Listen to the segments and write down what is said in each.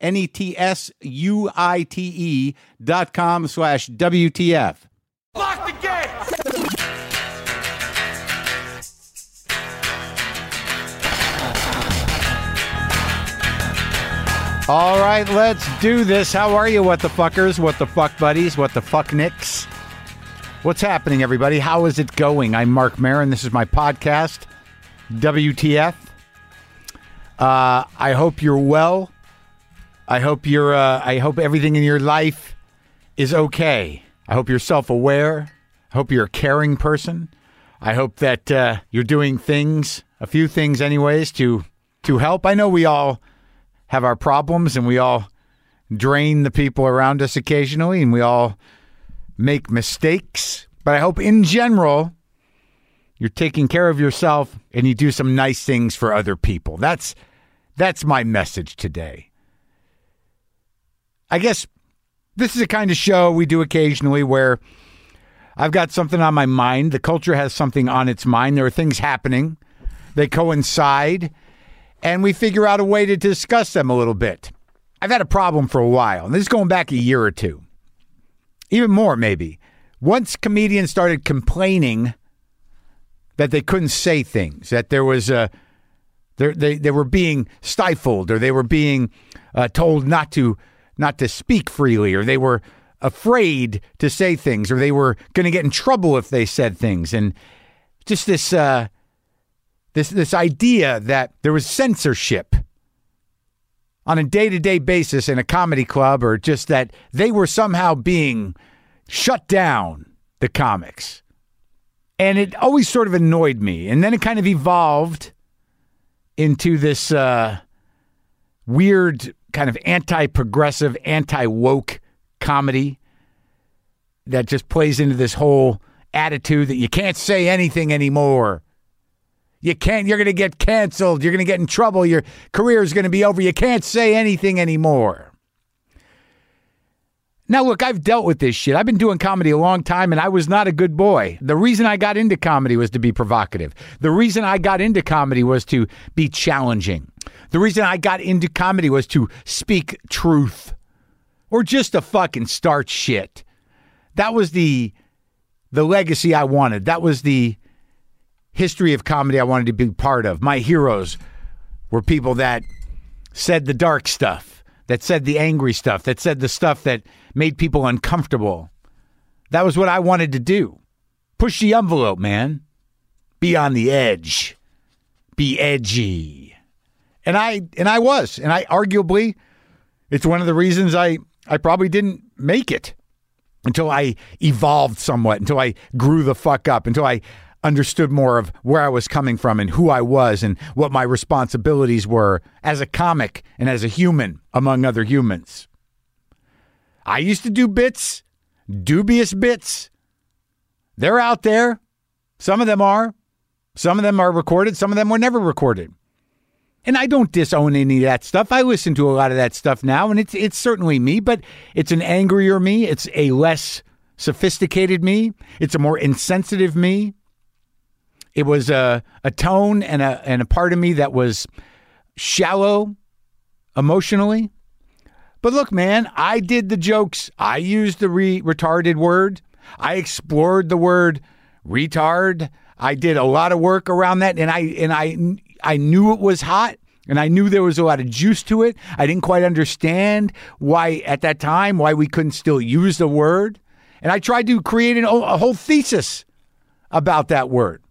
N E T S U I T E dot com slash WTF. Lock the gate! All right, let's do this. How are you, what the fuckers, what the fuck buddies, what the fuck nicks? What's happening, everybody? How is it going? I'm Marc Maron. This is my podcast, WTF. Uh, I hope you're well. I hope you're. Uh, I hope everything in your life is okay. I hope you're self-aware. I hope you're a caring person. I hope that uh, you're doing things, a few things, anyways, to to help. I know we all have our problems, and we all drain the people around us occasionally, and we all make mistakes. But I hope, in general, you're taking care of yourself and you do some nice things for other people. That's that's my message today. I guess this is a kind of show we do occasionally where I've got something on my mind. The culture has something on its mind. There are things happening. They coincide and we figure out a way to discuss them a little bit. I've had a problem for a while, and this is going back a year or two, even more maybe. Once comedians started complaining that they couldn't say things, that there was a they they were being stifled, or they were being uh, told not to not to speak freely, or they were afraid to say things, or they were going to get in trouble if they said things, and just this. Uh, this this idea that there was censorship on a day-to-day basis in a comedy club or just that they were somehow being shut down the comics and it always sort of annoyed me and then it kind of evolved into this uh, weird kind of anti-progressive anti-woke comedy that just plays into this whole attitude that you can't say anything anymore you can't, you're going to get canceled. You're going to get in trouble. Your career is going to be over. You can't say anything anymore. Now, look, I've dealt with this shit. I've been doing comedy a long time and I was not a good boy. The reason I got into comedy was to be provocative. The reason I got into comedy was to be challenging. The reason I got into comedy was to speak truth or just to fucking start shit. That was the the legacy I wanted. That was the history of comedy I wanted to be part of. My heroes were people that said the dark stuff, that said the angry stuff, that said the stuff that made people uncomfortable. That was what I wanted to do. Push the envelope, man. Be on the edge. Be edgy. And I and I was. And I arguably it's one of the reasons I I probably didn't make it until I evolved somewhat, until I grew the fuck up, until I understood more of where I was coming from and who I was and what my responsibilities were as a comic and as a human among other humans. I used to do bits, dubious bits. They're out there. Some of them are. Some of them are recorded. Some of them were never recorded. And I don't disown any of that stuff. I listen to a lot of that stuff now, and it's it's certainly me, but it's an angrier me. It's a less sophisticated me. It's a more insensitive me. It was a, a tone and a, and a part of me that was shallow emotionally. But look, man, I did the jokes. I used the re- retarded word. I explored the word retard. I did a lot of work around that, and I and I I knew it was hot, and I knew there was a lot of juice to it. I didn't quite understand why at that time why we couldn't still use the word, And I tried to create an, a whole thesis about that word,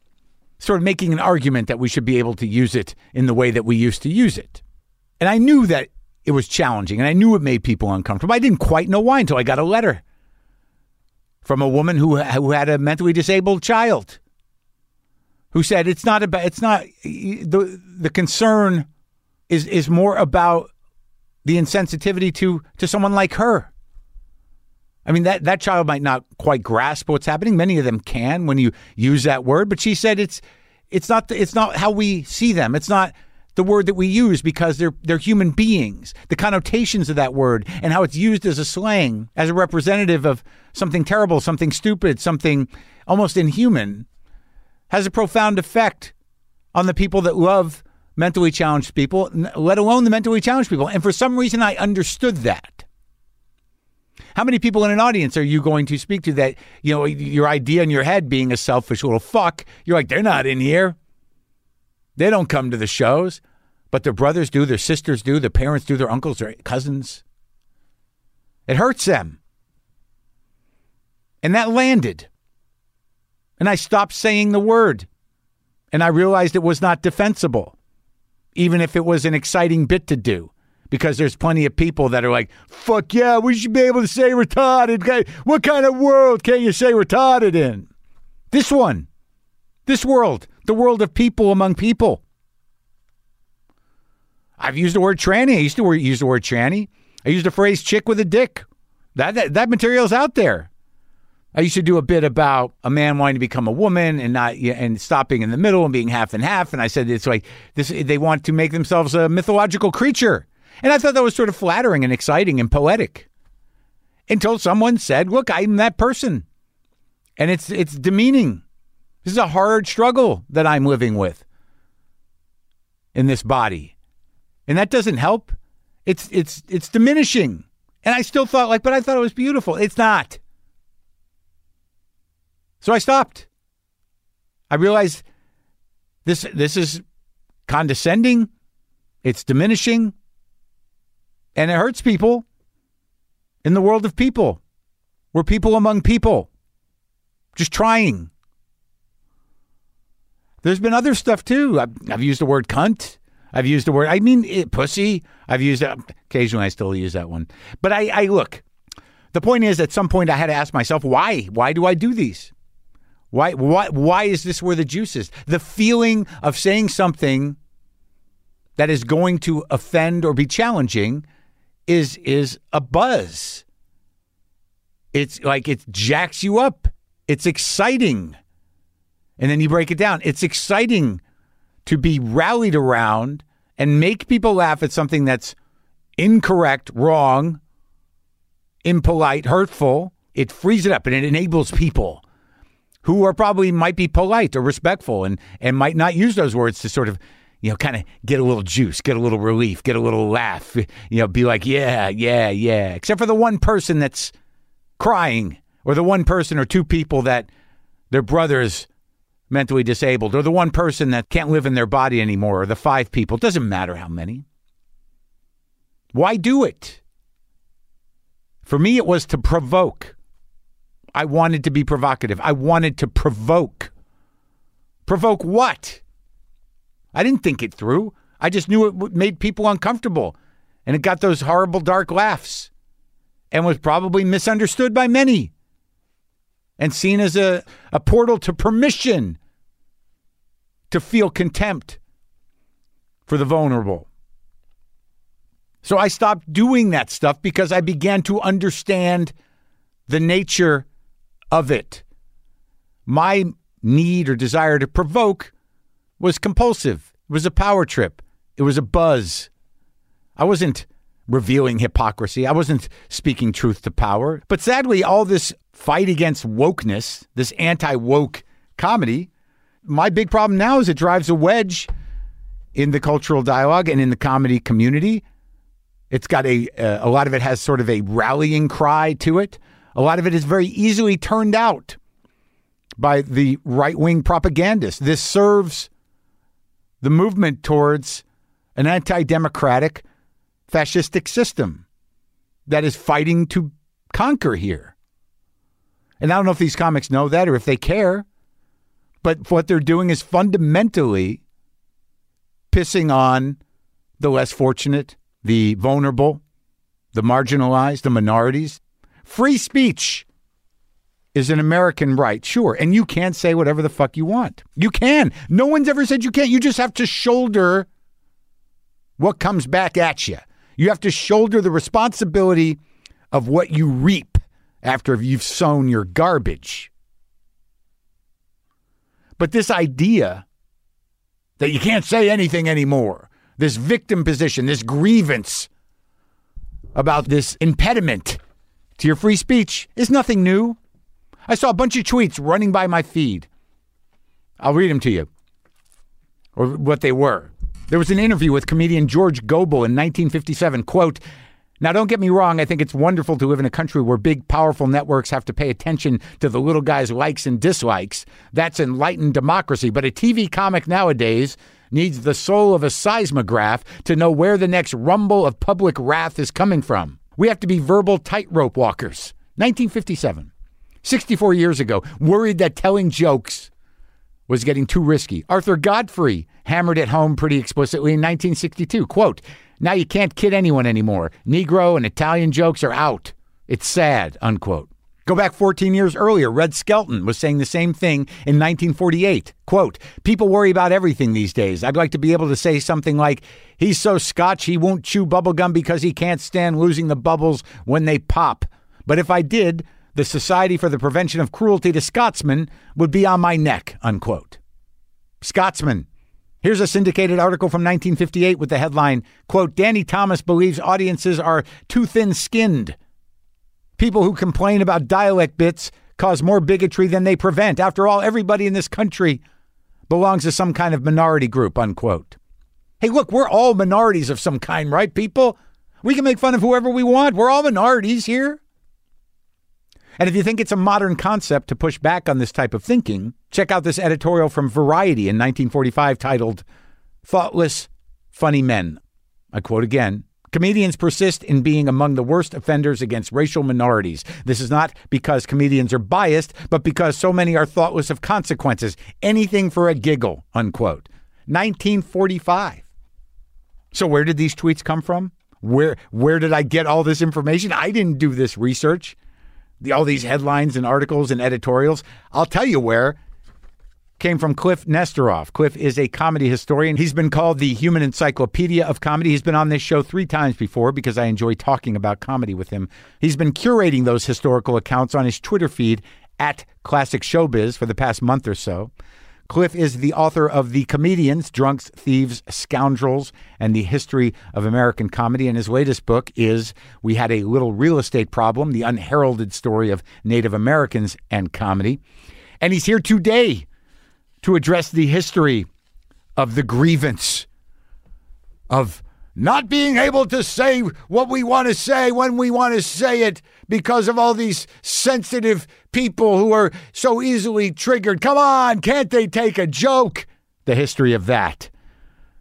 sort of making an argument that we should be able to use it in the way that we used to use it. And I knew that it was challenging and I knew it made people uncomfortable. I didn't quite know why until I got a letter from a woman who, who had a mentally disabled child who said it's not about it's not the the concern is is more about the insensitivity to to someone like her. I mean that that child might not quite grasp what's happening. Many of them can when you use that word, but she said it's it's not it's not how we see them. It's not the word that we use because they're they're human beings. The connotations of that word and how it's used as a slang, as a representative of something terrible, something stupid, something almost inhuman, has a profound effect on the people that love mentally challenged people, let alone the mentally challenged people. And for some reason, I understood that. How many people in an audience are you going to speak to that, you know, your idea in your head being a selfish little fuck? You're like, they're not in here. They don't come to the shows, but their brothers do, their sisters do, their parents do, their uncles, their cousins. It hurts them. And that landed. And I stopped saying the word. And I realized it was not defensible, even if it was an exciting bit to do. Because there's plenty of people that are like, fuck yeah, we should be able to say retarded. What kind of world can you say retarded in? This one. This world. The world of people among people. I've used the word tranny. I used to use the word tranny. I used the phrase chick with a dick. That, that, that material's out there. I used to do a bit about a man wanting to become a woman and not and stopping in the middle and being half and half. And I said it's like this: they want to make themselves a mythological creature, and I thought that was sort of flattering and exciting and poetic. Until someone said, "Look, I'm that person," and it's it's demeaning. This is a hard struggle that I'm living with in this body, and that doesn't help. It's it's it's diminishing, and I still thought like, but I thought it was beautiful. It's not. So I stopped. I realized this this is condescending, it's diminishing, and it hurts people in the world of people. We're people among people. Just trying. There's been other stuff too. I've, I've used the word cunt. I've used the word, I mean, it, pussy. I've used it. Occasionally, I still use that one. But I, I look, the point is, at some point, I had to ask myself, why? Why do I do these? Why, why, why is this where the juice is? The feeling of saying something that is going to offend or be challenging is is a buzz. It's like it jacks you up. It's exciting. And then you break it down. It's exciting to be rallied around and make people laugh at something that's incorrect, wrong, impolite, hurtful. It frees it up and it enables people who are probably might be polite or respectful and and might not use those words to sort of you know kind of get a little juice, get a little relief, get a little laugh, you know, be like, "Yeah, yeah, yeah." Except for the one person that's crying or the one person or two people that their brother's mentally disabled or the one person that can't live in their body anymore or the five people, it doesn't matter how many. Why do it? For me it was to provoke. I wanted to be provocative. I wanted to provoke. Provoke what? I didn't think it through. I just knew it made people uncomfortable. And it got those horrible dark laughs and was probably misunderstood by many and seen as a, a portal to permission to feel contempt for the vulnerable. So I stopped doing that stuff because I began to understand the nature of it. My need or desire to provoke was compulsive. It was a power trip. It was a buzz. I wasn't revealing hypocrisy. I wasn't speaking truth to power. But sadly, all this fight against wokeness, this anti woke comedy, my big problem now is it drives a wedge in the cultural dialogue and in the comedy community. It's got a, uh, a lot of it has sort of a rallying cry to it. A lot of it is very easily turned out by the right wing propagandists. This serves the movement towards an anti democratic fascistic system that is fighting to conquer here. And I don't know if these comics know that or if they care, but what they're doing is fundamentally pissing on the less fortunate, the vulnerable, the marginalized, the minorities. Free speech is an American right, sure. And you can't say whatever the fuck you want. You can. No one's ever said you can't. You just have to shoulder what comes back at you. You have to shoulder the responsibility of what you reap after you've sown your garbage. But this idea that you can't say anything anymore, this victim position, this grievance about this impediment to your free speech is nothing new. I saw a bunch of tweets running by my feed. I'll read them to you, or what they were. There was an interview with comedian George Gobel in 1957. Quote, now, don't get me wrong, I think it's wonderful to live in a country where big, powerful networks have to pay attention to the little guy's likes and dislikes. That's enlightened democracy. But a TV comic nowadays needs the soul of a seismograph to know where the next rumble of public wrath is coming from. We have to be verbal tightrope walkers. 1957, 64 years ago, worried that telling jokes was getting too risky. Arthur Godfrey hammered it home pretty explicitly in 1962. Quote, now you can't kid anyone anymore. Negro and Italian jokes are out. It's sad, unquote. Go back 14 years earlier, Red Skelton was saying the same thing in 1948. Quote, People worry about everything these days. I'd like to be able to say something like, He's so scotch he won't chew bubblegum because he can't stand losing the bubbles when they pop. But if I did, the Society for the Prevention of Cruelty to Scotsmen would be on my neck, unquote. Scotsman, Here's a syndicated article from 1958 with the headline, quote, Danny Thomas believes audiences are too thin-skinned. People who complain about dialect bits cause more bigotry than they prevent. After all, everybody in this country belongs to some kind of minority group, unquote. Hey, look, we're all minorities of some kind, right, people? We can make fun of whoever we want. We're all minorities here. And if you think it's a modern concept to push back on this type of thinking, check out this editorial from Variety in 1945 titled Thoughtless, Funny Men. I quote again Comedians persist in being among the worst offenders against racial minorities. This is not because comedians are biased, but because so many are thoughtless of consequences. Anything for a giggle, unquote. 1945. So where did these tweets come from? Where where did I get all this information? I didn't do this research the, all these headlines and articles and editorials. I'll tell you where came from Cliff Nesteroff. Cliff is a comedy historian. He's been called the human encyclopedia of comedy. He's been on this show three times before because I enjoy talking about comedy with him. He's been curating those historical accounts on his Twitter feed at Classic Showbiz for the past month or so. Cliff is the author of The Comedians, Drunks, Thieves, Scoundrels, and the History of American Comedy. And his latest book is We Had a Little Real Estate Problem, the unheralded story of Native Americans and comedy. And he's here today to address the history of the grievance of not being able to say what we want to say when we want to say it because of all these sensitive people who are so easily triggered. Come on, can't they take a joke? The history of that.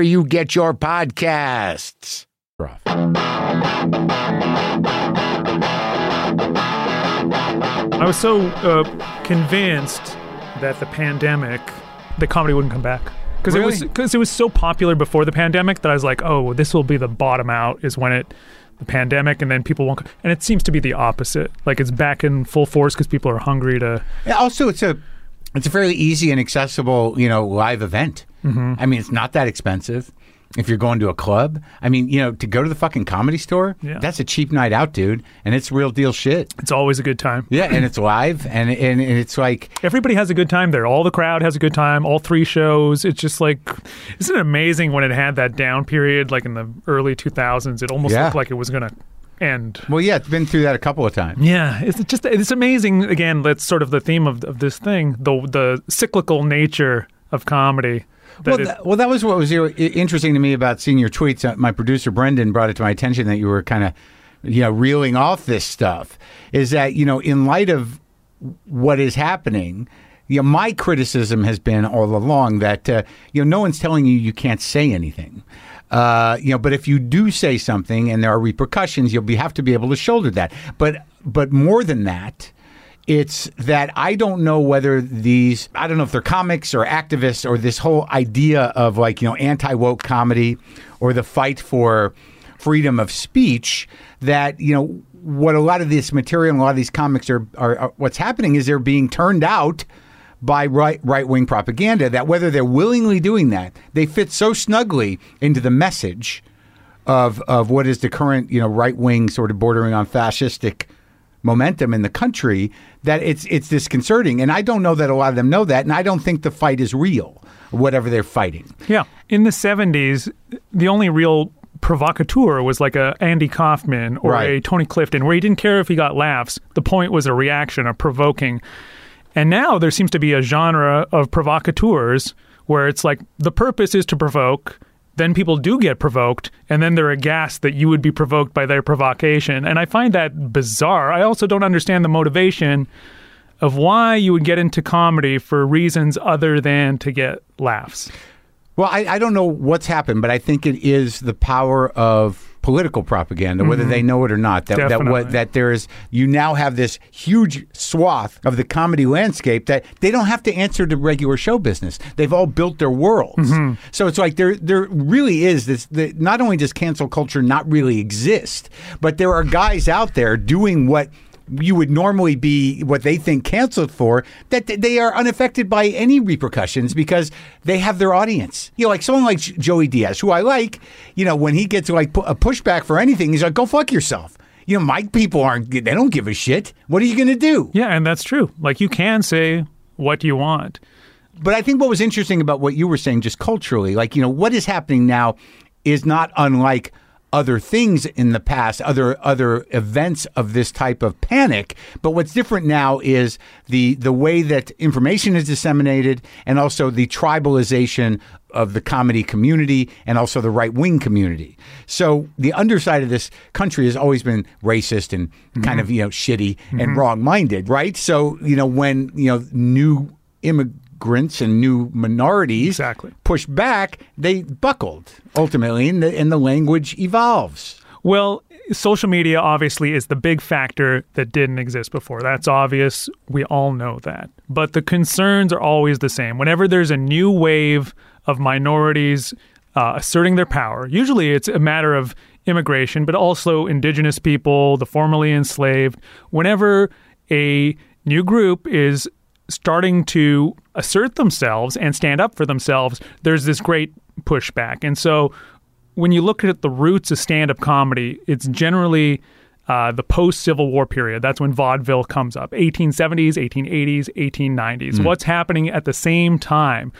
wherever you get your podcasts. I was so uh, convinced that the pandemic, the comedy wouldn't come back because Really? it was because it was so popular before the pandemic that I was like, oh, this will be the bottom out. Is when it the pandemic, and then people won't. And it seems to be the opposite. Like it's back in full force because people are hungry to. Also, it's a it's a fairly easy and accessible, you know, live event. Mm-hmm. I mean, it's not that expensive. If you're going to a club, I mean, you know, to go to the fucking comedy store, Yeah. that's a cheap night out, dude, and it's real deal shit. It's always a good time. Yeah, and it's live, and and, and it's like Everybody has a good time there. All the crowd has a good time. All three shows. It's just like, isn't it amazing when it had that down period, like in the early 2000s? It almost Yeah. looked like it was going to end. well, yeah, it's been through that a couple of times. Yeah, it's just it's amazing. Again, that's sort of the theme of, of this thing the the cyclical nature of comedy. Well, that, well, that was what was interesting to me about seeing your tweets. Uh, My producer Brendan brought it to my attention that you were kind of, you know, reeling off this stuff. Is that you know, in light of what is happening, you know, my criticism has been all along that uh, you know no one's telling you you can't say anything. Uh, you know, but if you do say something and there are repercussions, you'll be have to be able to shoulder that. But but more than that, it's that I don't know whether these, I don't know if they're comics or activists or this whole idea of like, you know, anti woke comedy or the fight for freedom of speech that, you know, what a lot of this material and a lot of these comics are, are, are what's happening is they're being turned out by right right wing propaganda that whether they're willingly doing that, they fit so snugly into the message of of what is the current you know right wing sort of bordering on fascistic momentum in the country that it's it's disconcerting and I don't know that a lot of them know that and I don't think the fight is real whatever they're fighting yeah, in the 70s, the only real provocateur was like a Andy Kaufman or Right. a Tony Clifton, where he didn't care if he got laughs. The point was a reaction, a provoking. And now there seems to be a genre of provocateurs where it's like the purpose is to provoke. Then people do get provoked, and then they're aghast that you would be provoked by their provocation. And I find that bizarre. I also don't understand the motivation of why you would get into comedy for reasons other than to get laughs. Well, I, I don't know what's happened, but I think it is the power of political propaganda, whether they mm-hmm. know it or not. That that what that there is you now have this huge swath of the comedy landscape that they don't have to answer to regular show business. They've all built their worlds. Mm-hmm. So it's like there there really is this. The, not only does cancel culture not really exist, but there are guys out there doing what you would normally be what they think canceled for that they are unaffected by any repercussions because they have their audience you know like someone like joey diaz who i like you know when he gets like a pushback for anything he's like go fuck yourself you know my people aren't they don't give a shit what are you going to do Yeah, and that's true. Like you can say what you want. but I think what was interesting about what you were saying just culturally, like, you know, what is happening now is not unlike other things in the past, other other events of this type of panic. But what's different now is the the way that information is disseminated and also the tribalization of the comedy community and also the right wing community. So the underside of this country has always been racist and mm-hmm. kind of, you know, shitty and mm-hmm. wrong minded, right? So, you know, when, you know, new immigrants and new minorities Exactly. push back, they buckled ultimately, and the, and the language evolves. Well, social media obviously is the big factor that didn't exist before. That's obvious. We all know that. But the concerns are always the same. Whenever there's a new wave of minorities uh, asserting their power, usually it's a matter of immigration, but also indigenous people, the formerly enslaved. Whenever a new group is starting to assert themselves and stand up for themselves, there's this great pushback. And so when you look at the roots of stand up comedy, it's generally uh, the post Civil War period. That's when vaudeville comes up 1870s, 1880s, 1890s. What's happening at the same time?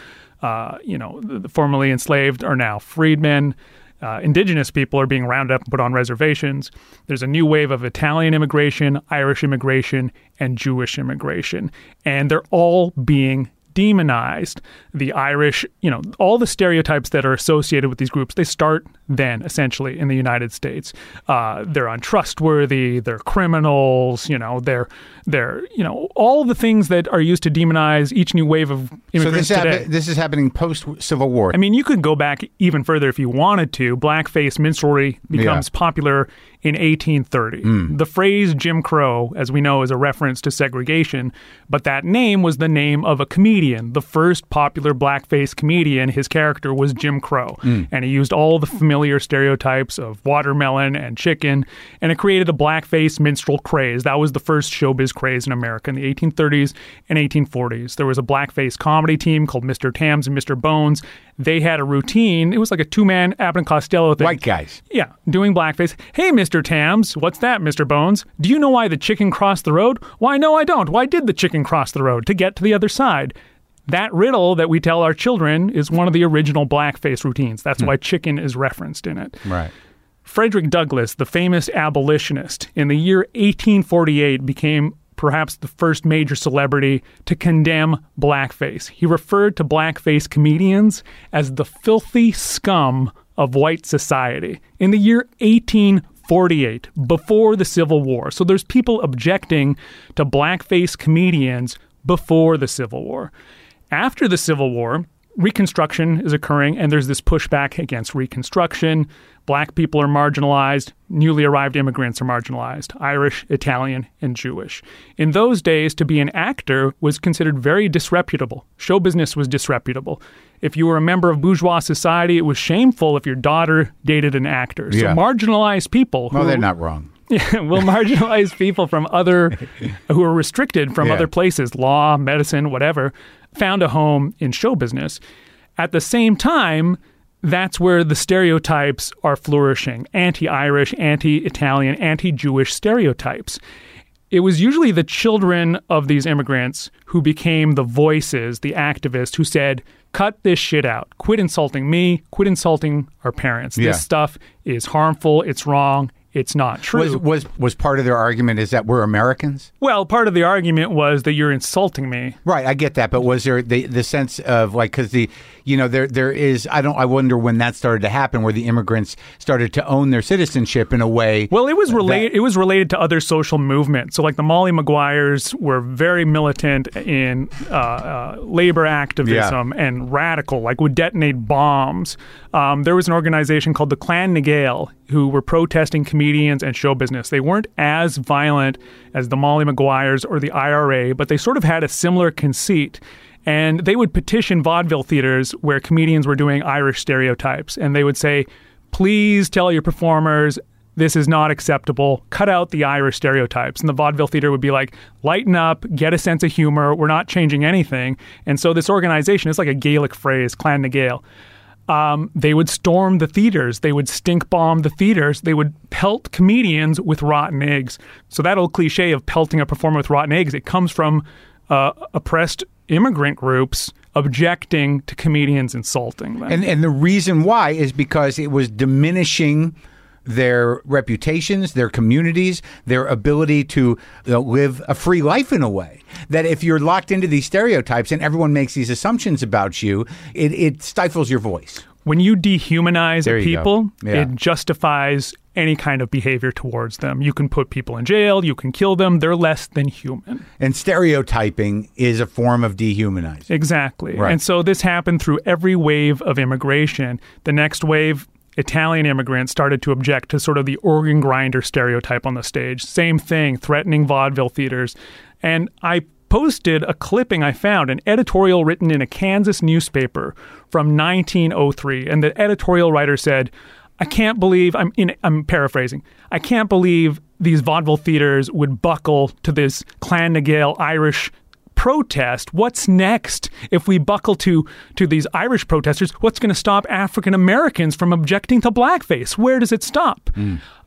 Uh, you know, the, the formerly enslaved are now freedmen. Uh, indigenous people are being rounded up and put on reservations. There's a new wave of Italian immigration, Irish immigration, and Jewish immigration. And they're all being demonized. The Irish, you know, all the stereotypes that are associated with these groups, they start then, essentially, in the United States. Uh, they're untrustworthy, they're criminals, you know, they're, they're, you know, all the things that are used to demonize each new wave of So immigrants this, today. happen- this is happening post Civil War. I mean, you could go back even further if you wanted to. Blackface minstrelry becomes popular in 1830. Hmm. The phrase Jim Crow, as we know, is a reference to segregation, but that name was the name of a comedian. The first popular blackface comedian, his character was Jim Crow, hmm. and he used all the familiar stereotypes of watermelon and chicken, and it created a blackface minstrel craze. That was the first showbiz craze in America in the 1830s and 1840s. There was a blackface comedy team called Mr. Tambo and Mr. Bones. They had a routine. It was like a two-man Abbott and Costello thing. White guys. Yeah, doing blackface. Hey, Mr. Tambo, what's that, Mr. Bones? Do you know why the chicken crossed the road? Why, no, I don't. Why did the chicken cross the road? To get to the other side. That riddle that we tell our children is one of the original blackface routines. That's hmm. why chicken is referenced in it. Right. Frederick Douglass, the famous abolitionist, in the year 1848 became perhaps the first major celebrity to condemn blackface. He referred to blackface comedians as the filthy scum of white society. In the year 1848, before the Civil War. So there's people objecting to blackface comedians before the Civil War. After the Civil War, Reconstruction is occurring, and there's this pushback against Reconstruction. Black people are marginalized, newly arrived immigrants are marginalized Irish, Italian, and Jewish. In those days, to be an actor was considered very disreputable. Show business was disreputable. If you were a member of bourgeois society, it was shameful if your daughter dated an actor. So Yeah. marginalized people Well, who they're not wrong. yeah, will marginalize people from other who are restricted from Yeah. other places, law, medicine, whatever, found a home in show business. At the same time, that's where the stereotypes are flourishing anti Irish, anti Italian, anti Jewish stereotypes. It was usually the children of these immigrants who became the voices, the activists who said, cut this shit out. Quit insulting me. Quit insulting our parents. Yeah. This stuff is harmful. It's wrong. It's not true. Was was was part of their argument is that we're Americans? well, part of the argument was that you're insulting me. Right, I get that, but was there the the sense of like because the you know there there is I don't I wonder when that started to happen where the immigrants started to own their citizenship in a way. Well, it was related. It was related to other social movements. So, like the Molly Maguires were very militant in uh, uh, labor activism and radical, like would detonate bombs. Um, there was an organization called the Clan na Gael who were protesting comedians and show business. They weren't as violent as the Molly Maguires or the IRA, but they sort of had a similar conceit. And they would petition vaudeville theaters where comedians were doing Irish stereotypes, and they would say, please tell your performers this is not acceptable. Cut out the Irish stereotypes. And the vaudeville theater would be like, lighten up, get a sense of humor. We're not changing anything. And so this organization, it's like a Gaelic phrase, Clan na Gael. Um, they would storm the theaters. They would stink bomb the theaters. They would pelt comedians with rotten eggs. So that old cliche of pelting a performer with rotten eggs, it comes from uh, oppressed immigrant groups objecting to comedians insulting them. And and the reason why is because it was diminishing their reputations, their communities, their ability to uh, live a free life in a way. That if you're locked into these stereotypes and everyone makes these assumptions about you, it, it stifles your voice. when you dehumanize you people, Yeah. it justifies any kind of behavior towards them. You can put people in jail, you can kill them, they're less than human. And stereotyping is a form of dehumanizing. Exactly. Right. And so this happened through every wave of immigration. The next wave, Italian immigrants started to object to sort of the organ grinder stereotype on the stage. Same thing, threatening vaudeville theaters. And I posted a clipping I found, an editorial written in a Kansas newspaper from 1903. And the editorial writer said, I can't believe I'm in I'm paraphrasing. I can't believe these vaudeville theaters would buckle to this Clan na Gael Irish protest. What's next if we buckle to to these Irish protesters? What's going to stop African Americans from objecting to blackface? Where does it stop?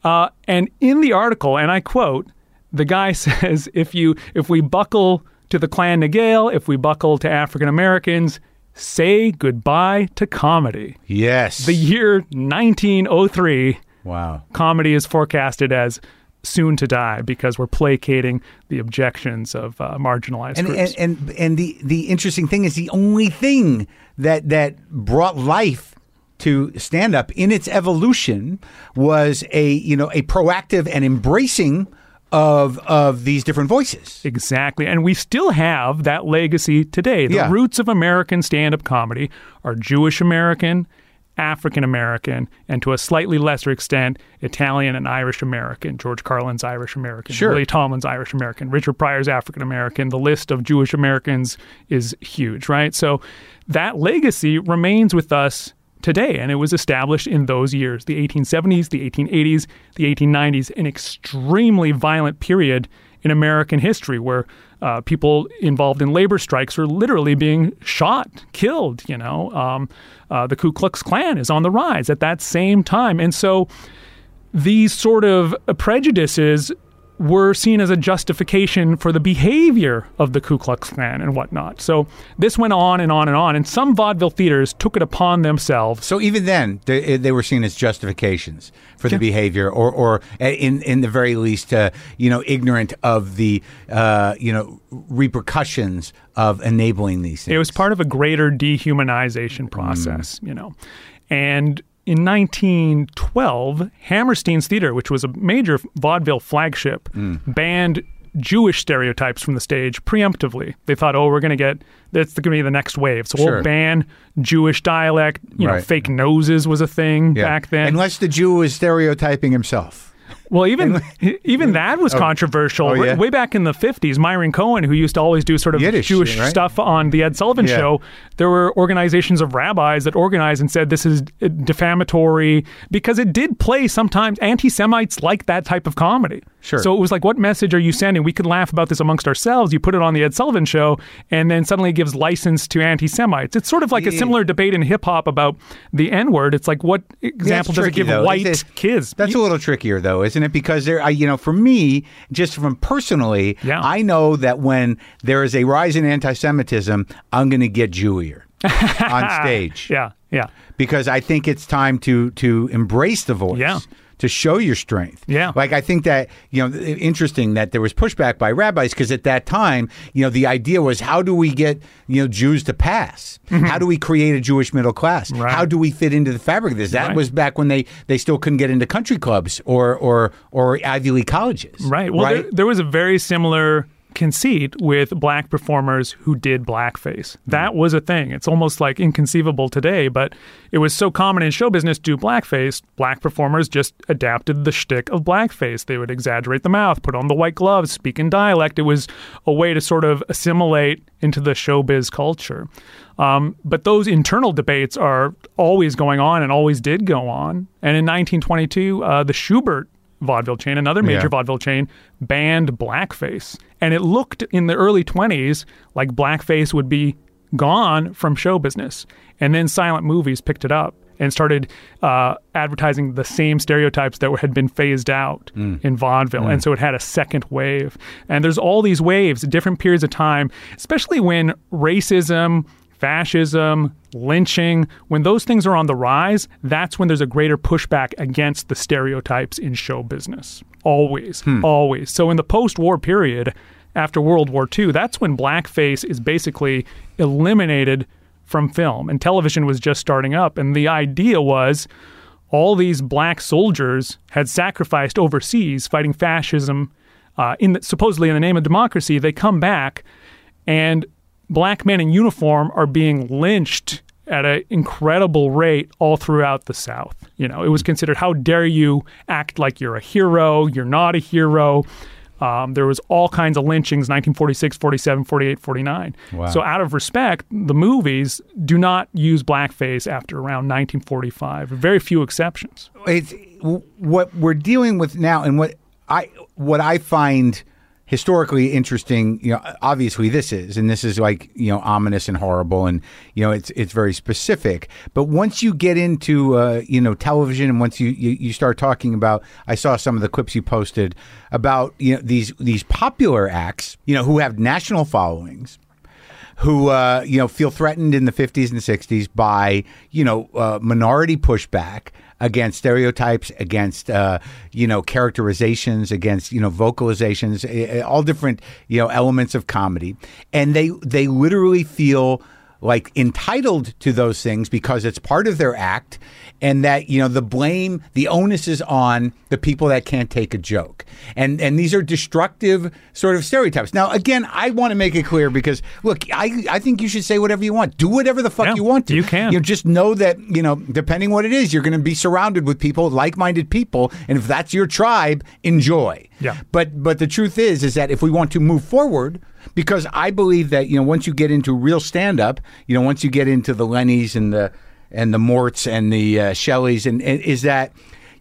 Uh, and in the article, and I quote, the guy says, "If you if we buckle to the Clan na Gael, if we buckle to African Americans." Say goodbye to comedy. Yes. The year 1903, wow. comedy is forecasted as soon to die because we're placating the objections of uh, marginalized And, groups. and and and the the interesting thing is the only thing that that brought life to stand up in its evolution was a you know a proactive and embracing of of these different voices. Exactly. And we still have that legacy today. The Yeah. roots of American stand up comedy are Jewish American, African American, and to a slightly lesser extent, Italian and Irish American. George Carlin's Irish American. Sure. Willie Tomlin's Irish American. Richard Pryor's African American. The list of Jewish Americans is huge, right? So that legacy remains with us today, and it was established in those years the 1870s, the 1880s, the 1890s, an extremely violent period in American history where uh, people involved in labor strikes are literally being shot, killed. You know, um, uh, the Ku Klux Klan is on the rise at that same time, and so these sort of prejudices were seen as a justification for the behavior of the Ku Klux Klan and whatnot. So this went on and on and on, and some vaudeville theaters took it upon themselves. So even then, they, they were seen as justifications for the behavior, or, or in in the very least, uh, you know, ignorant of the uh, you know repercussions of enabling these things. It was part of a greater dehumanization process, you know, and in 1912, Hammerstein's Theater, which was a major vaudeville flagship, mm. banned Jewish stereotypes from the stage preemptively. They thought, oh, we're going to get that's going to be the next wave, so Sure. we'll ban Jewish dialect. You know, fake noses was a thing Yeah. back then. unless the Jew was stereotyping himself. Well, even even that was oh. controversial. Oh, yeah? Way back in the fifties, Myron Cohen, who used to always do sort of Yiddish, Jewish right? stuff on the Ed Sullivan Yeah. Show, there were organizations of rabbis that organized and said this is defamatory because it did play sometimes. Anti-Semites like that type of comedy. Sure. So it was like, what message are you sending? We could laugh about this amongst ourselves. You put it on the Ed Sullivan Show, and then suddenly it gives license to anti-Semites. It's sort of like a similar debate in hip hop about the N-word. It's like, what example does it give though. white It's- kids? That's a little trickier, though, isn't it? Because there, I, you know, for me, just from personally, Yeah. I know that when there is a rise in anti-Semitism, I'm going to get Jewier on stage yeah, yeah. because I think it's time to to embrace the voice. Yeah. To show your strength. Yeah. Like, I think that, you know, interesting that there was pushback by rabbis because at that time, you know, the idea was how do we get, you know, Jews to pass? How do we create a Jewish middle class? Mm-hmm. Right. How do we fit into the fabric of this? That Right. was back when they, they still couldn't get into country clubs or, or, or Ivy League colleges. Right. Well, There, there was a very similar conceit with black performers who did blackface. That was a thing. It's almost like inconceivable today, but it was so common in show business to do blackface. Black performers just adapted the shtick of blackface. They would exaggerate the mouth, put on the white gloves, speak in dialect. It was a way to sort of assimilate into the showbiz culture. Um, but those internal debates are always going on and always did go on. And in 1922, uh, the Schubert vaudeville chain, another major Yeah. vaudeville chain, banned blackface. And it looked in the early 20s like blackface would be gone from show business. And then silent movies picked it up and started uh, advertising the same stereotypes that had been phased out in vaudeville. And so it had a second wave. And there's all these waves different periods of time, especially when racism, fascism, lynching, when those things are on the rise, that's when there's a greater pushback against the stereotypes in show business. Always, always. So in the post war period, after World War II, that's when blackface is basically eliminated from film and television was just starting up. And the idea was all these black soldiers had sacrificed overseas fighting fascism uh, in the, supposedly in the name of democracy. They come back and black men in uniform are being lynched at an incredible rate all throughout the South. You know, it was considered how dare you act like you're a hero, you're not a hero. Um, there was all kinds of lynchings 1946, 47, 48, 49. Wow. So out of respect, the movies do not use blackface after around 1945. Very few exceptions. it's what we're dealing with now and what I what I find historically interesting you know obviously this is and this is like you know ominous and horrible and you know it's it's very specific. But once you get into uh, you know television and once you, you you start talking about I saw some of the clips you posted about you know these these popular acts you know who have national followings who uh, you know feel threatened in the 50s and 60s by you know uh, minority pushback against stereotypes against uh, you know characterizations against you know vocalizations eh, eh, all different you know elements of comedy. And they they literally feel like entitled to those things because it's part of their act and that you know the blame the onus is on the people that can't take a joke. And and these are destructive sort of stereotypes. Now again i want to make it clear because look i i think you should say whatever you want. Do whatever the fuck Yeah, you want to. you can. you know, just know that you know depending what it is you're going to be surrounded with people like-minded people and if that's your tribe enjoy Yeah. but but the truth is is that if we want to move forward because I believe that you know once you get into real stand up, you know once you get into the Lennys and the and the Morts and the uh, Shelleys and, and is that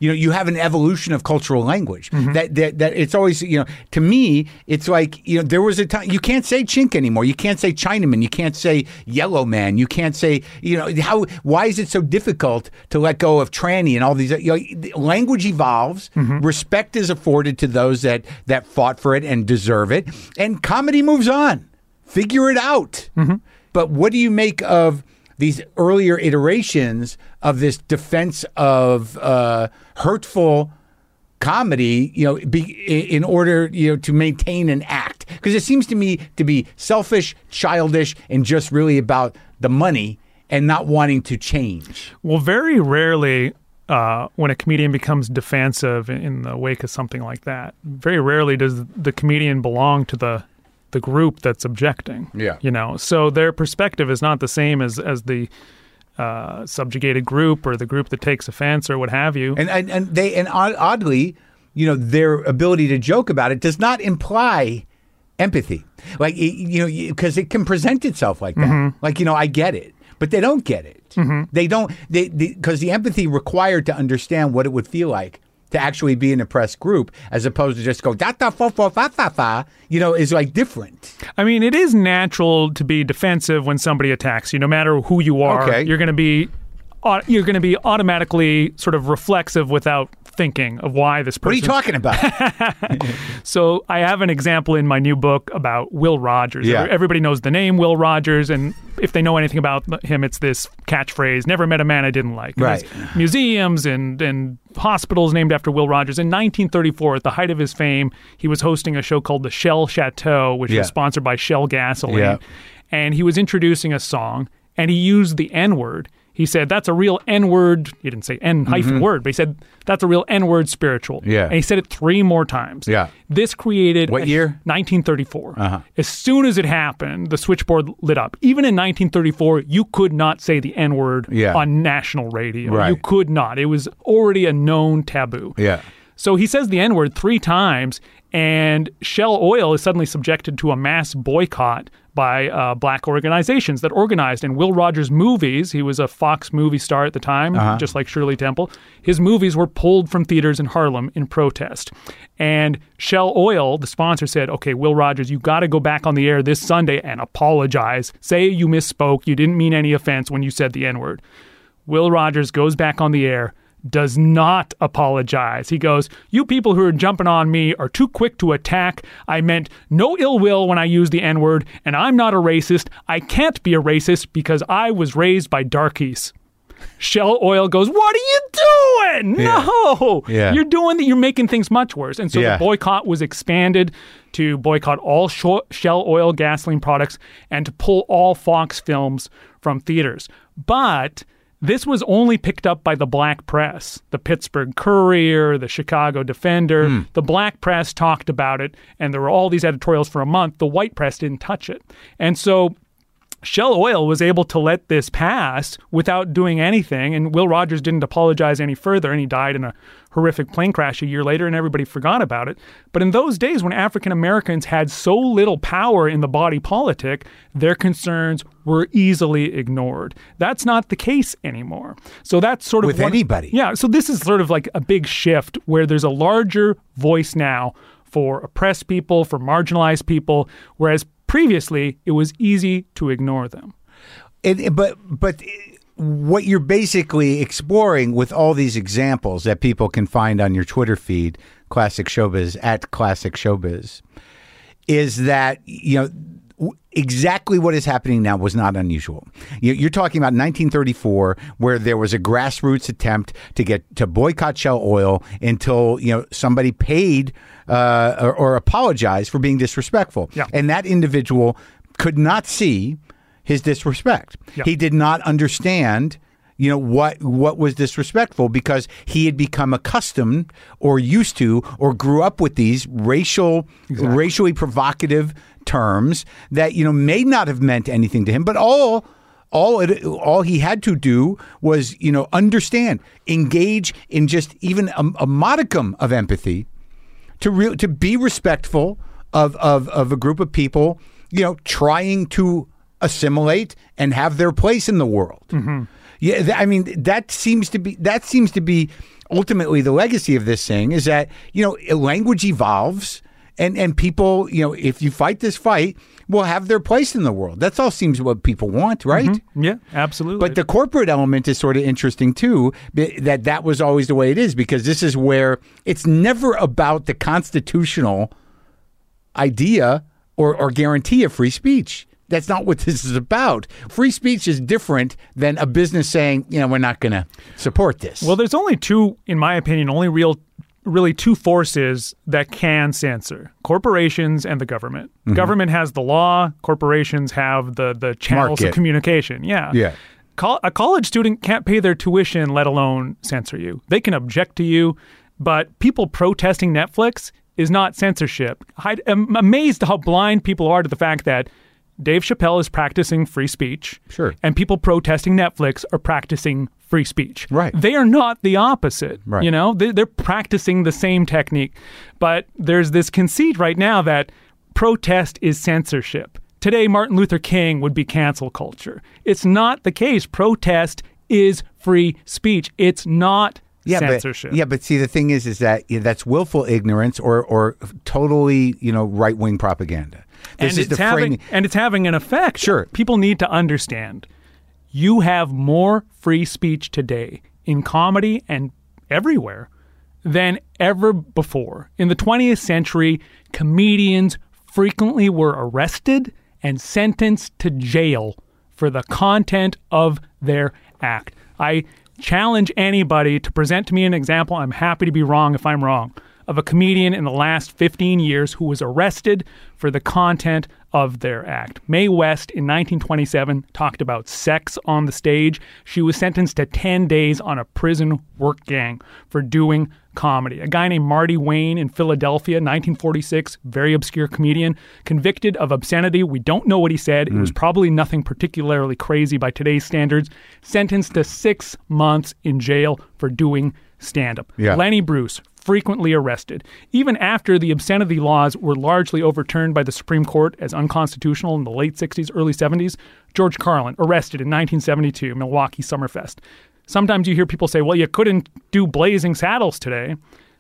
you know you have an evolution of cultural language mm-hmm. that, that that it's always you know to me it's like you know there was a time you can't say chink anymore. You can't say Chinaman. You can't say yellow man. You can't say you know how why is it so difficult to let go of tranny and all these you know, language evolves. Mm-hmm. Respect is afforded to those that that fought for it and deserve it. And comedy moves on. Figure it out. Mm-hmm. But what do you make of these earlier iterations of this defense of uh, hurtful comedy, you know, be, in order, you know, to maintain an act. Because it seems to me to be selfish, childish, and just really about the money and not wanting to change. Well, very rarely, uh, when a comedian becomes defensive in- in the wake of something like that, very rarely does the comedian belong to the the group that's objecting. Yeah. you know, so their perspective is not the same as as the uh, subjugated group or the group that takes offense or what have you. And and, and they and odd- oddly, you know, their ability to joke about it does not imply empathy. Like you know, because it can present itself like that. Like you know, I get it, but they don't get it. They don't. They because the empathy required to understand what it would feel like to actually be an oppressed group, as opposed to just go da da fa fa fa fa fa. You know, is like different. I mean, it is natural to be defensive when somebody attacks you, no matter who you are. Okay. You're going to be you're going to be automatically sort of reflexive without thinking of why this person. What are you talking about? So I have an example in my new book about Will Rogers. Yeah. Everybody knows the name Will Rogers, and if they know anything about him, it's this catchphrase: "Never met a man I didn't like." And Right. Museums and and hospitals named after Will Rogers. In 1934, at the height of his fame, he was hosting a show called the Shell Chateau, which Yeah. was sponsored by Shell Gasoline, Yeah. and he was introducing a song, and he used the N word. He said, "That's a real N word." He didn't say N hyphen mm-hmm. word, but he said, "That's a real N word spiritual." Yeah. and he said it three more times. Yeah. This created What a- year? 1934. Uh-huh. As soon as it happened, the switchboard lit up. Even in 1934, you could not say the N word Yeah. on national radio. Right. You could not. It was already a known taboo. yeah. So he says the N word three times, and Shell Oil is suddenly subjected to a mass boycott by uh, black organizations that organized. And Will Rogers' movies, he was a Fox movie star at the time, just like Shirley Temple, his movies were pulled from theaters in Harlem in protest. And Shell Oil, the sponsor, said, okay, Will Rogers, you got to go back on the air this Sunday and apologize. Say you misspoke. You didn't mean any offense when you said the N word. Will Rogers goes back on the air, does not apologize. He goes, You people who are jumping on me are too quick to attack. I meant no ill will when I used the N word, and I'm not a racist. I can't be a racist because I was raised by darkies. Shell Oil goes, What are you doing? Yeah. No. Yeah. You're doing that. You're making things much worse. And so Yeah. the boycott was expanded to boycott all Sh- Shell Oil gasoline products and to pull all Fox films from theaters. But this was only picked up by the black press. The Pittsburgh Courier, the Chicago Defender, Hmm. the black press talked about it, and there were all these editorials for a month. The white press didn't touch it. And so Shell Oil was able to let this pass without doing anything, and Will Rogers didn't apologize any further, and he died in a horrific plane crash a year later, and everybody forgot about it. But in those days, when African Americans had so little power in the body politic, their concerns were easily ignored. That's not the case anymore. So that's sort of With one- anybody. Yeah. So this is sort of like a big shift where there's a larger voice now for oppressed people, for marginalized people, whereas previously it was easy to ignore them. It, but but what you're basically exploring with all these examples that people can find on your Twitter feed, Classic Showbiz at Classic Showbiz, is that you know exactly what is happening now was not unusual. You- You're talking about 1934, where there was a grassroots attempt to get to boycott Shell Oil until you know somebody paid uh, or, or apologized for being disrespectful, Yeah. and that individual could not see his disrespect. Yep. He did not understand you know what what was disrespectful because he had become accustomed or used to or grew up with these racial racially provocative terms that you know may not have meant anything to him but all all it, all he had to do was you know understand engage in just even a, a modicum of empathy to re- to be respectful of, of of a group of people you know trying to assimilate and have their place in the world. Mm-hmm. Yeah th- i mean that seems to be that seems to be ultimately the legacy of this thing is that you know language evolves and and people you know if you fight this fight will have their place in the world that's all seems what people want mm-hmm. right Yeah, absolutely. but the corporate element is sort of interesting too. That that was always the way it is because this is where it's never about the constitutional idea or, or guarantee of free speech. That's not what this is about. Free speech is different than a business saying, you know, we're not going to support this. Well, there's only two, in my opinion, only real, really two forces that can censor: corporations and the government. Mm-hmm. Government has the law; corporations have the the channels Market. of communication. Yeah, Yeah. Col- a college student can't pay their tuition, let alone censor you. They can object to you, but people protesting Netflix is not censorship. I'm amazed how blind people are to the fact that. Dave Chappelle is practicing free speech. Sure. And people protesting Netflix are practicing free speech. Right. They are not the opposite. Right. You know, they, they're practicing the same technique. But there's this conceit right now that protest is censorship. Today, Martin Luther King would be cancel culture. It's not the case. Protest is free speech. It's not censorship. But, yeah, but see, the thing is, is that yeah, that's willful ignorance or or totally, you know, right wing propaganda. This and is it's the having framing. and it's having an effect. Sure. people need to understand. You have more free speech today in comedy and everywhere than ever before. In the 20th century, comedians frequently were arrested and sentenced to jail for the content of their act. I challenge anybody to present to me an example. I'm happy to be wrong if I'm wrong of a comedian in the last 15 years who was arrested for the content of their act. Mae West in 1927 talked about sex on the stage. She was sentenced to 10 days on a prison work gang for doing comedy. A guy named Marty Wayne in Philadelphia, 1946, very obscure comedian, convicted of obscenity. We don't know what he said. It was hmm. probably nothing particularly crazy by today's standards. Sentenced to six months in jail for doing stand up. Yeah. Lenny Bruce, frequently arrested. Even after the obscenity laws were largely overturned by the Supreme Court as unconstitutional in the late 60s, early 70s, George Carlin, arrested in 1972, Milwaukee Summerfest. Sometimes you hear people say, well, you couldn't do Blazing Saddles today.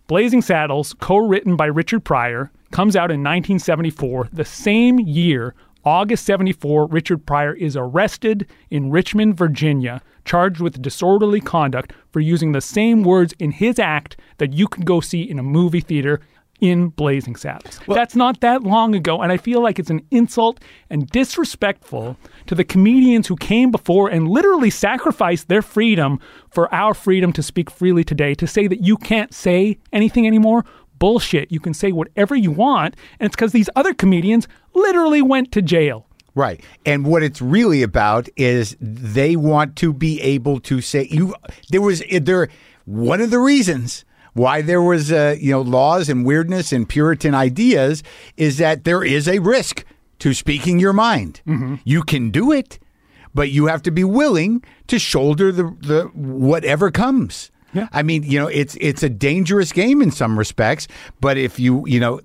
Blazing Saddles, co written by Richard Pryor, comes out in 1974, the same year. August 74, Richard Pryor is arrested in Richmond, Virginia, charged with disorderly conduct for using the same words in his act that you could go see in a movie theater in Blazing Saddles. That's not that long ago, and I feel like it's an insult and disrespectful to the comedians who came before and literally sacrificed their freedom for our freedom to speak freely today to say that you can't say anything anymore. Bullshit. You can say whatever you want, and it's because these other comedians literally went to jail. Right. And what it's really about is they want to be able to say you there was there one of the reasons why there was uh, you know laws and weirdness and puritan ideas is that there is a risk to speaking your mind. You can do it, but you have to be willing to shoulder the the whatever comes. Yeah. I mean, you know, it's it's a dangerous game in some respects, but if you, you know,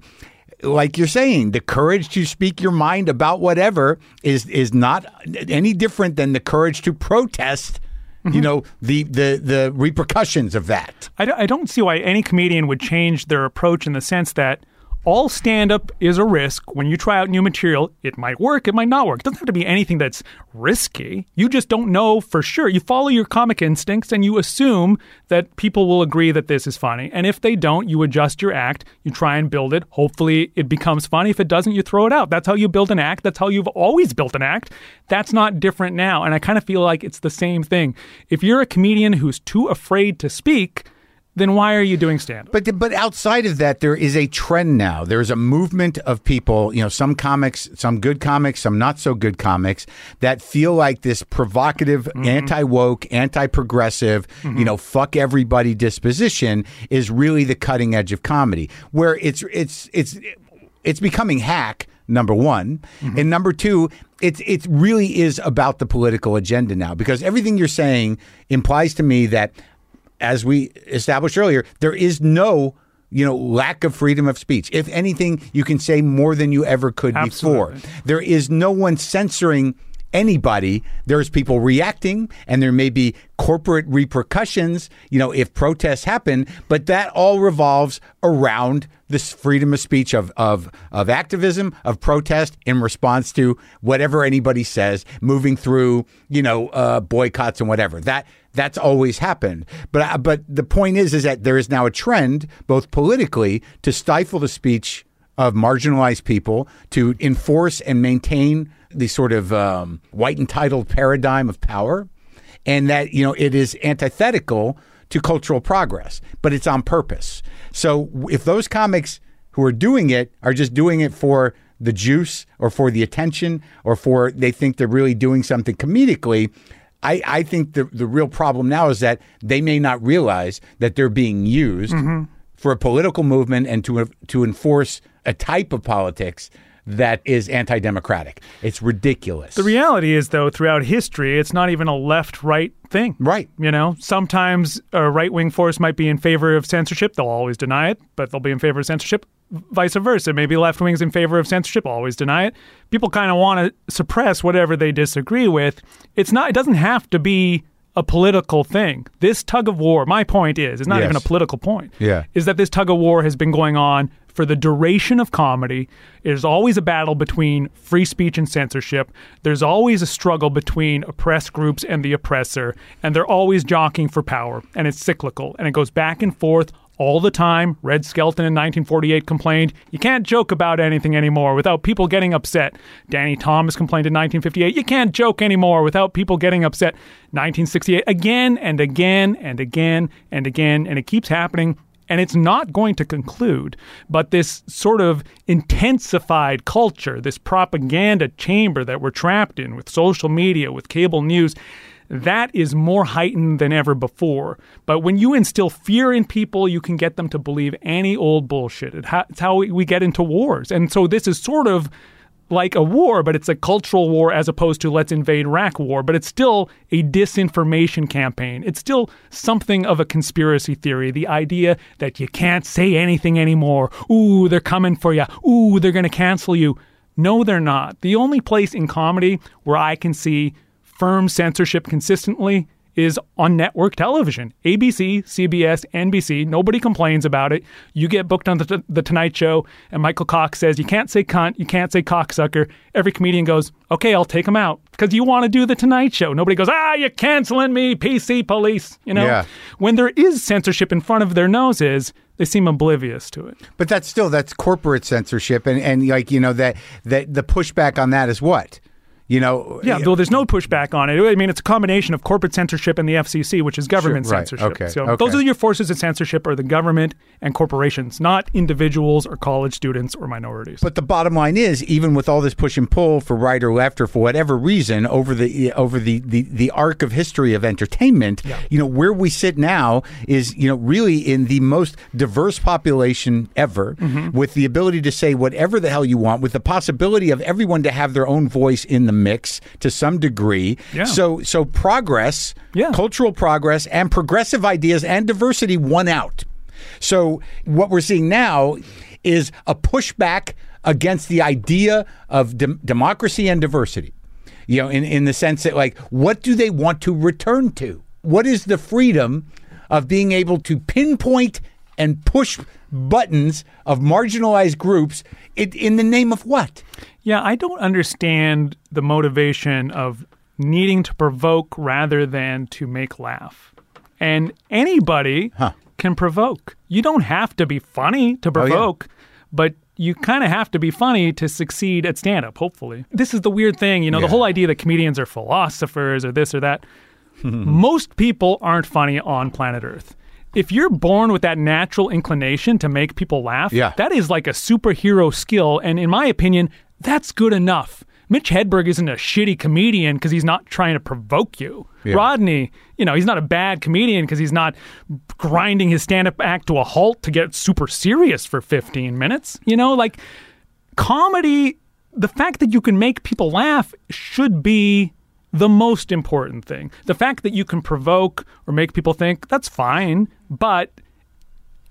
like you're saying, the courage to speak your mind about whatever is is not any different than the courage to protest. You mm-hmm. know the the the repercussions of that. I, don't- I don't see why any comedian would change their approach in the sense that all stand up is a risk. When you try out new material, it might work, it might not work. It doesn't have to be anything that's risky. You just don't know for sure. You follow your comic instincts and you assume that people will agree that this is funny. And if they don't, you adjust your act, you try and build it. Hopefully, it becomes funny. If it doesn't, you throw it out. That's how you build an act. That's how you've always built an act. That's not different now. And I kind of feel like it's the same thing. If you're a comedian who's too afraid to speak, then why are you doing stand? But but outside of that, there is a trend now. There's a movement of people, you know, some comics, some good comics, some not so good comics that feel like this provocative, Mm-hmm. anti woke, anti progressive, you know, fuck everybody disposition is really the cutting edge of comedy. Where it's it's it's it's becoming hack. Number one, Mm-hmm. and number two, it's it really is about the political agenda now because everything you're saying implies to me that as we established earlier, there is no you know lack of freedom of speech. If anything, you can say more than you ever could Absolutely. before. There is no one censoring anybody. There's people reacting, and there may be corporate repercussions. You know, if protests happen, but that all revolves around this freedom of speech of of of activism of protest in response to whatever anybody says, moving through you know uh, boycotts and whatever that that's always happened. But uh, but the point is is that there is now a trend both politically to stifle the speech of marginalized people to enforce and maintain the sort of um, white entitled paradigm of power, and that you know it is antithetical to cultural progress, but it's on purpose. So if those comics who are doing it are just doing it for the juice or for the attention or for they think they're really doing something comedically, I, I think the the real problem now is that they may not realize that they're being used mm-hmm. for a political movement and to to enforce a type of politics that is anti-democratic. It's ridiculous. The reality is, though, throughout history, it's not even a left right thing. Right. You know, sometimes a right wing force might be in favor of censorship. They'll always deny it, but they'll be in favor of censorship. Vice versa. Maybe left wings in favor of censorship, always deny it. People kind of want to suppress whatever they disagree with. It's not, it doesn't have to be a political thing. This tug of war, my point is, it's not Yes. even a political point. Yeah. Is that this tug of war has been going on for the duration of comedy. There's always a battle between free speech and censorship. There's always a struggle between oppressed groups and the oppressor, and they're always jockeying for power, and it's cyclical, and it goes back and forth all the time. Red Skelton in 1948 complained, You can't joke about anything anymore without people getting upset. Danny Thomas complained in 1958, You can't joke anymore without people getting upset. 1968, again and again and again and again, and it keeps happening and it's not going to conclude. But this sort of intensified culture, this propaganda chamber that we're trapped in with social media, with cable news, that is more heightened than ever before. But when you instill fear in people, you can get them to believe any old bullshit. It's how we get into wars. And so this is sort of like a war, but it's a cultural war as opposed to let's invade Iraq war. But it's still a disinformation campaign. It's still something of a conspiracy theory. The idea that you can't say anything anymore. Ooh, they're coming for you. Ooh, they're going to cancel you. No, they're not. The only place in comedy where I can see firm censorship consistently is on network television. ABC, CBS, NBC. Nobody complains about it. You get booked on the, the Tonight Show, and Michael Cox says, You can't say cunt, you can't say cocksucker. Every comedian goes, Okay, I'll take him out because you want to do the Tonight Show. Nobody goes, Ah, you're canceling me, PC police. You know? Yeah. When there is censorship in front of their noses, they seem oblivious to it. But that's still that's corporate censorship, and and like you know that that the pushback on that is what, you know. Yeah, though there's no pushback on it. I mean, it's a combination of corporate censorship and the FCC, which is government Sure, right, censorship. okay, So okay. those are your forces of censorship are the government and corporations, not individuals or college students or minorities. But the bottom line is, even with all this push and pull for right or left or for whatever reason over the over the the, the arc of history of entertainment, you know where we sit now is you know really in the most diverse population ever, Mm-hmm. with the ability to say whatever the hell you want, with the possibility of everyone to have their own voice in the mix to some degree. Yeah. So so progress, Yeah. cultural progress, and progressive ideas and diversity won out. So what we're seeing now is a pushback against the idea of dem- democracy and diversity. You know, in, in the sense that like, what do they want to return to? What is the freedom of being able to pinpoint and push buttons of marginalized groups in, in the name of what? yeah, I don't understand the motivation of needing to provoke rather than to make laugh. And anybody can provoke. You don't have to be funny to Oh, yeah. provoke, but you kind of have to be funny to succeed at stand up, hopefully. This is the weird thing, you know, the whole idea that comedians are philosophers or this or that. Most people aren't funny on planet Earth. If you're born with that natural inclination to make people laugh, Yeah. that is like a superhero skill. And in my opinion, that's good enough. Mitch Hedberg isn't a shitty comedian because he's not trying to provoke you. Yeah. Rodney, you know, he's not a bad comedian because he's not grinding his stand up act to a halt to get super serious for 15 minutes. You know, like comedy, the fact that you can make people laugh should be the most important thing. The fact that you can provoke or make people think, that's fine, but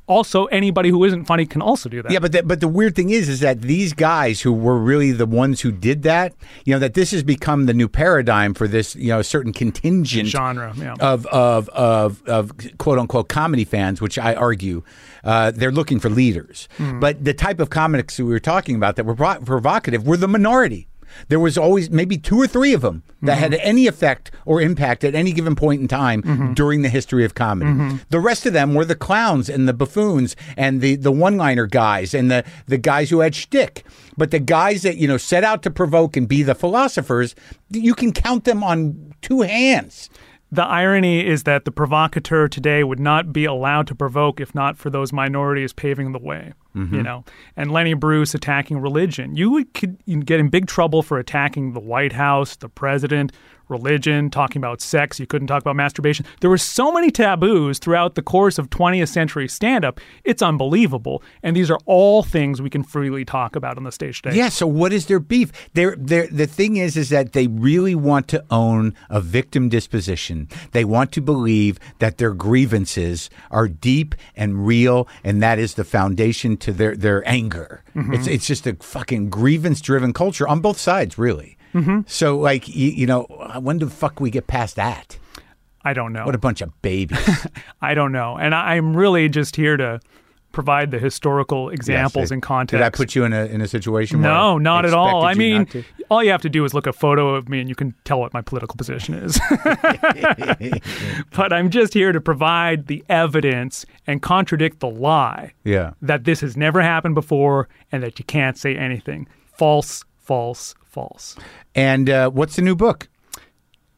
also anybody who isn't funny can also do that. Yeah, but the, but the weird thing is, is that these guys who were really the ones who did that, you know, that this has become the new paradigm for this, you know, certain contingent Genre, yeah. of of of of quote unquote comedy fans, which I argue uh, they're looking for leaders. Hmm. But the type of comics we were talking about that were provocative were the minority. There was always maybe two or three of them that had Mm-hmm. any effect or impact at any given point in time during the history of comedy. Mm-hmm. The rest of them were the clowns and the buffoons and the, the one liner guys and the, the guys who had shtick. But the guys that, you know, set out to provoke and be the philosophers, you can count them on two hands. The irony is that the provocateur today would not be allowed to provoke if not for those minorities paving the way. You mm-hmm. know, and Lenny Bruce attacking religion. You would could get in big trouble for attacking the White House, the president, religion, talking about sex. You couldn't talk about masturbation. There were so many taboos throughout the course of 20th century stand up. It's unbelievable. And these are all things we can freely talk about on the stage today. Yeah. So what is their beef? They're, they're, the thing is, is that they really want to own a victim disposition. They want to believe that their grievances are deep and real, and that is the foundation to their their anger. Mm-hmm. It's it's just a fucking grievance driven culture on both sides, really. Mm-hmm. So like you, you know, when the fuck we get past that? I don't know. What a bunch of babies. I don't know. And I, I'm really just here to provide the historical examples Yes, and Did context. I put you in a in a situation? where no, I not at all. I mean, all you have to do is look a photo of me and you can tell what my political position is. but I'm just here to provide the evidence and contradict the lie yeah. that this has never happened before and that you can't say anything. False, false, false. And uh, what's the new book?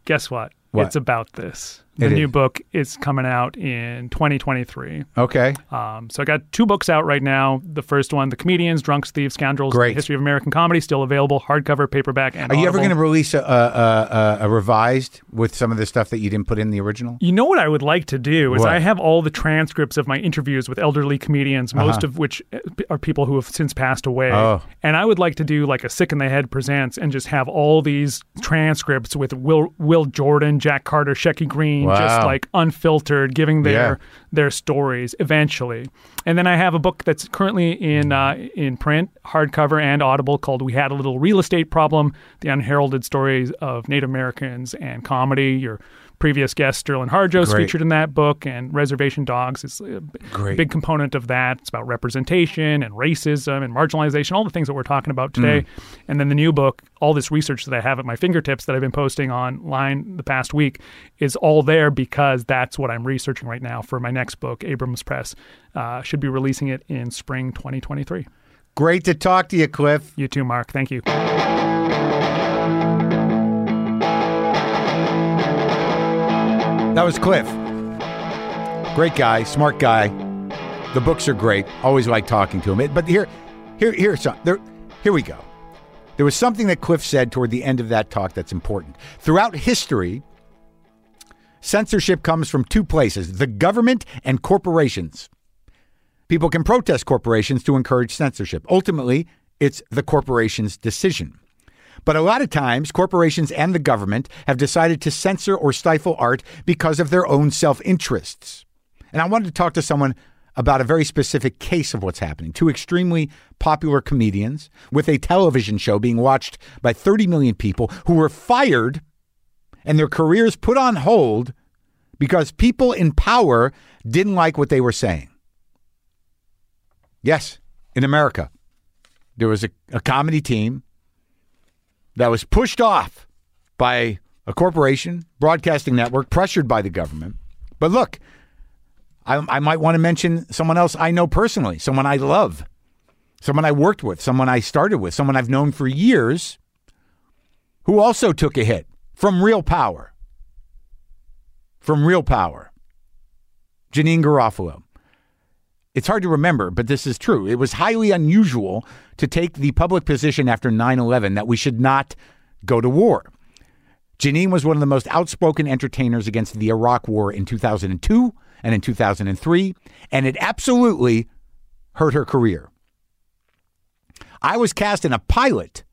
Guess what? What? It's about this. The It new is. book is coming out in 2023. Okay. Um, so I got two books out right now. The first one, The Comedians, Drunks, Thieves, Scoundrels, Great. The History of American Comedy, still available, hardcover, paperback, and Are you ever going to release a, a, a, a revised with some of the stuff that you didn't put in the original? You know what I would like to do is What? I have all the transcripts of my interviews with elderly comedians, most of which uh, are people who have since passed away. Uh-huh. Oh. And I would like to do like a Sick in the Head presents and just have all these transcripts with Will Will Jordan, Jack Carter, Shecky Greene, just like unfiltered, giving their Yeah. their stories eventually. And then I have a book that's currently in uh, in print, hardcover and Audible called "We Had a Little Real Estate Problem: The Unheralded Stories of Native Americans and Comedy." Your previous guest Sterling Harjo Great. featured in that book, and Reservation Dogs is a Great. big component of that. It's about representation and racism and marginalization, all the things that we're talking about today. And then the new book, all this research that I have at my fingertips that I've been posting online the past week, is all there because that's what I'm researching right now for my next book. Abrams Press uh, should be releasing it in spring 2023. Great to talk to you, Kliph. You too, Mark. Thank you. That was Kliph. Great guy, smart guy. The books are great. Always like talking to him. But here, here, here's some, there. Here we go. There was something that Kliph said toward the end of that talk that's important. Throughout history, censorship comes from two places: the government and corporations. People can protest corporations to encourage censorship. Ultimately, it's the corporation's decision. But a lot of times, corporations and the government have decided to censor or stifle art because of their own self interests. And I wanted to talk to someone about a very specific case of what's happening. Two extremely popular comedians with a television show being watched by 30 million people who were fired and their careers put on hold because people in power didn't like what they were saying. Yes, in America, there was a, a comedy team that was pushed off by a corporation, broadcasting network, pressured by the government. But look, I, I might want to mention someone else I know personally, someone I love, someone I worked with, someone I started with, someone I've known for years who also took a hit from real power. From real power. Janeane Garofalo. It's hard to remember, but this is true. It was highly unusual to take the public position after 9 11 that we should not go to war. Janeane was one of the most outspoken entertainers against the Iraq War in 2002 and in 2003, and it absolutely hurt her career. I was cast in a pilot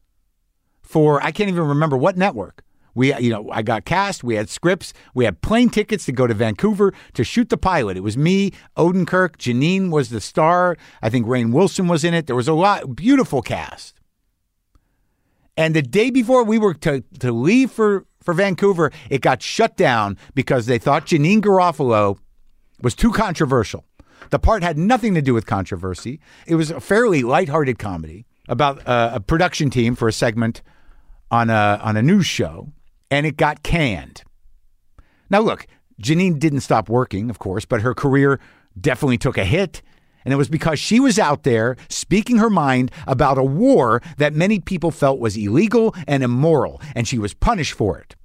for, I can't even remember what network. We, you know, I got cast. We had scripts. We had plane tickets to go to Vancouver to shoot the pilot. It was me, Odenkirk, Janeane was the star. I think Rainn Wilson was in it. There was a lot, beautiful cast. And the day before we were to, to leave for, for Vancouver, it got shut down because they thought Janeane Garofalo was too controversial. The part had nothing to do with controversy. It was a fairly lighthearted comedy about uh, a production team for a segment on a on a news show, and it got canned. Now, look, Janeane didn't stop working, of course, but her career definitely took a hit. And it was because she was out there speaking her mind about a war that many people felt was illegal and immoral, and she was punished for it.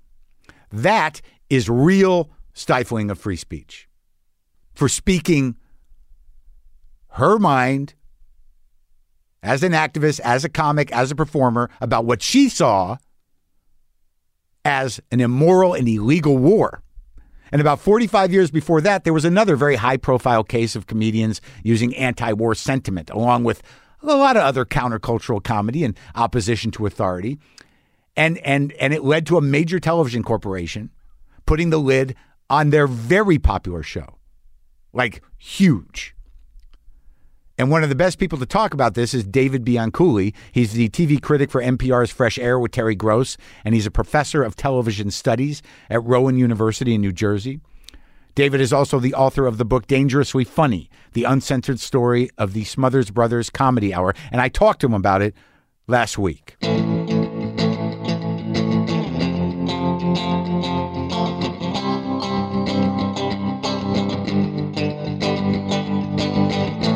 That is real stifling of free speech. For speaking her mind as an activist, as a comic, as a performer about what she saw as an immoral and illegal war. And about 45 years before that, there was another very high profile case of comedians using anti war sentiment, along with a lot of other countercultural comedy and opposition to authority. And, and, and it led to a major television corporation putting the lid on their very popular show. Like, huge. And one of the best people to talk about this is David Bianculli. He's the TV critic for NPR's Fresh Air with Terry Gross, and he's a professor of television studies at Rowan University in New Jersey. David is also the author of the book Dangerously Funny, the uncensored story of the Smothers Brothers Comedy Hour. And I talked to him about it last week.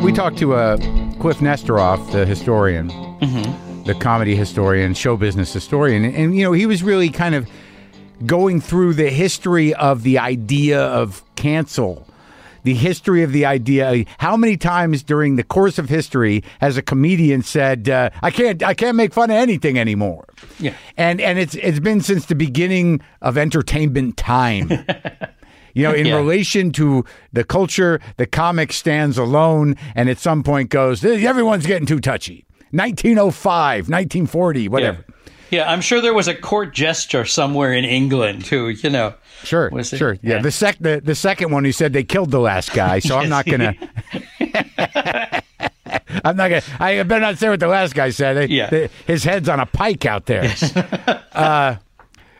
We talked to uh, Kliph Nesteroff, the historian, mm-hmm. the comedy historian, show business historian, and, and you know he was really kind of going through the history of the idea of cancel the history of the idea. How many times during the course of history has a comedian said, uh, "I can't, I can't make fun of anything anymore"? Yeah, and and it's it's been since the beginning of entertainment time. You know, in yeah. relation to the culture, the comic stands alone and at some point goes, everyone's getting too touchy. 1905, 1940, whatever. Yeah. Yeah, I'm sure there was a court gesture somewhere in England who, you know. Sure, sure. Yeah, yeah. the sec the, the second one who said they killed the last guy, so I'm not gonna. I'm not gonna. I better not say what the last guy said. Yeah. His head's on a pike out there. Yes. uh,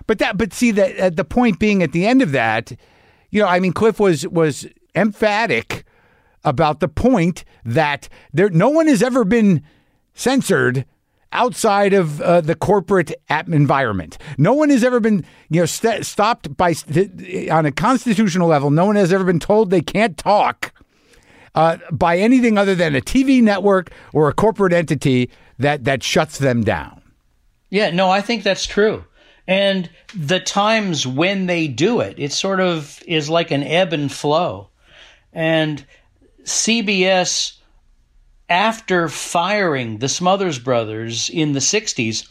but that, but see that uh, the point being at the end of that you know, I mean, Kliph was was emphatic about the point that there no one has ever been censored outside of uh, the corporate environment. No one has ever been, you know, st- stopped by on a constitutional level. No one has ever been told they can't talk uh, by anything other than a TV network or a corporate entity that that shuts them down. Yeah, no, I think that's true and the times when they do it, it sort of is like an ebb and flow. And CBS, after firing the Smothers Brothers in the 60s,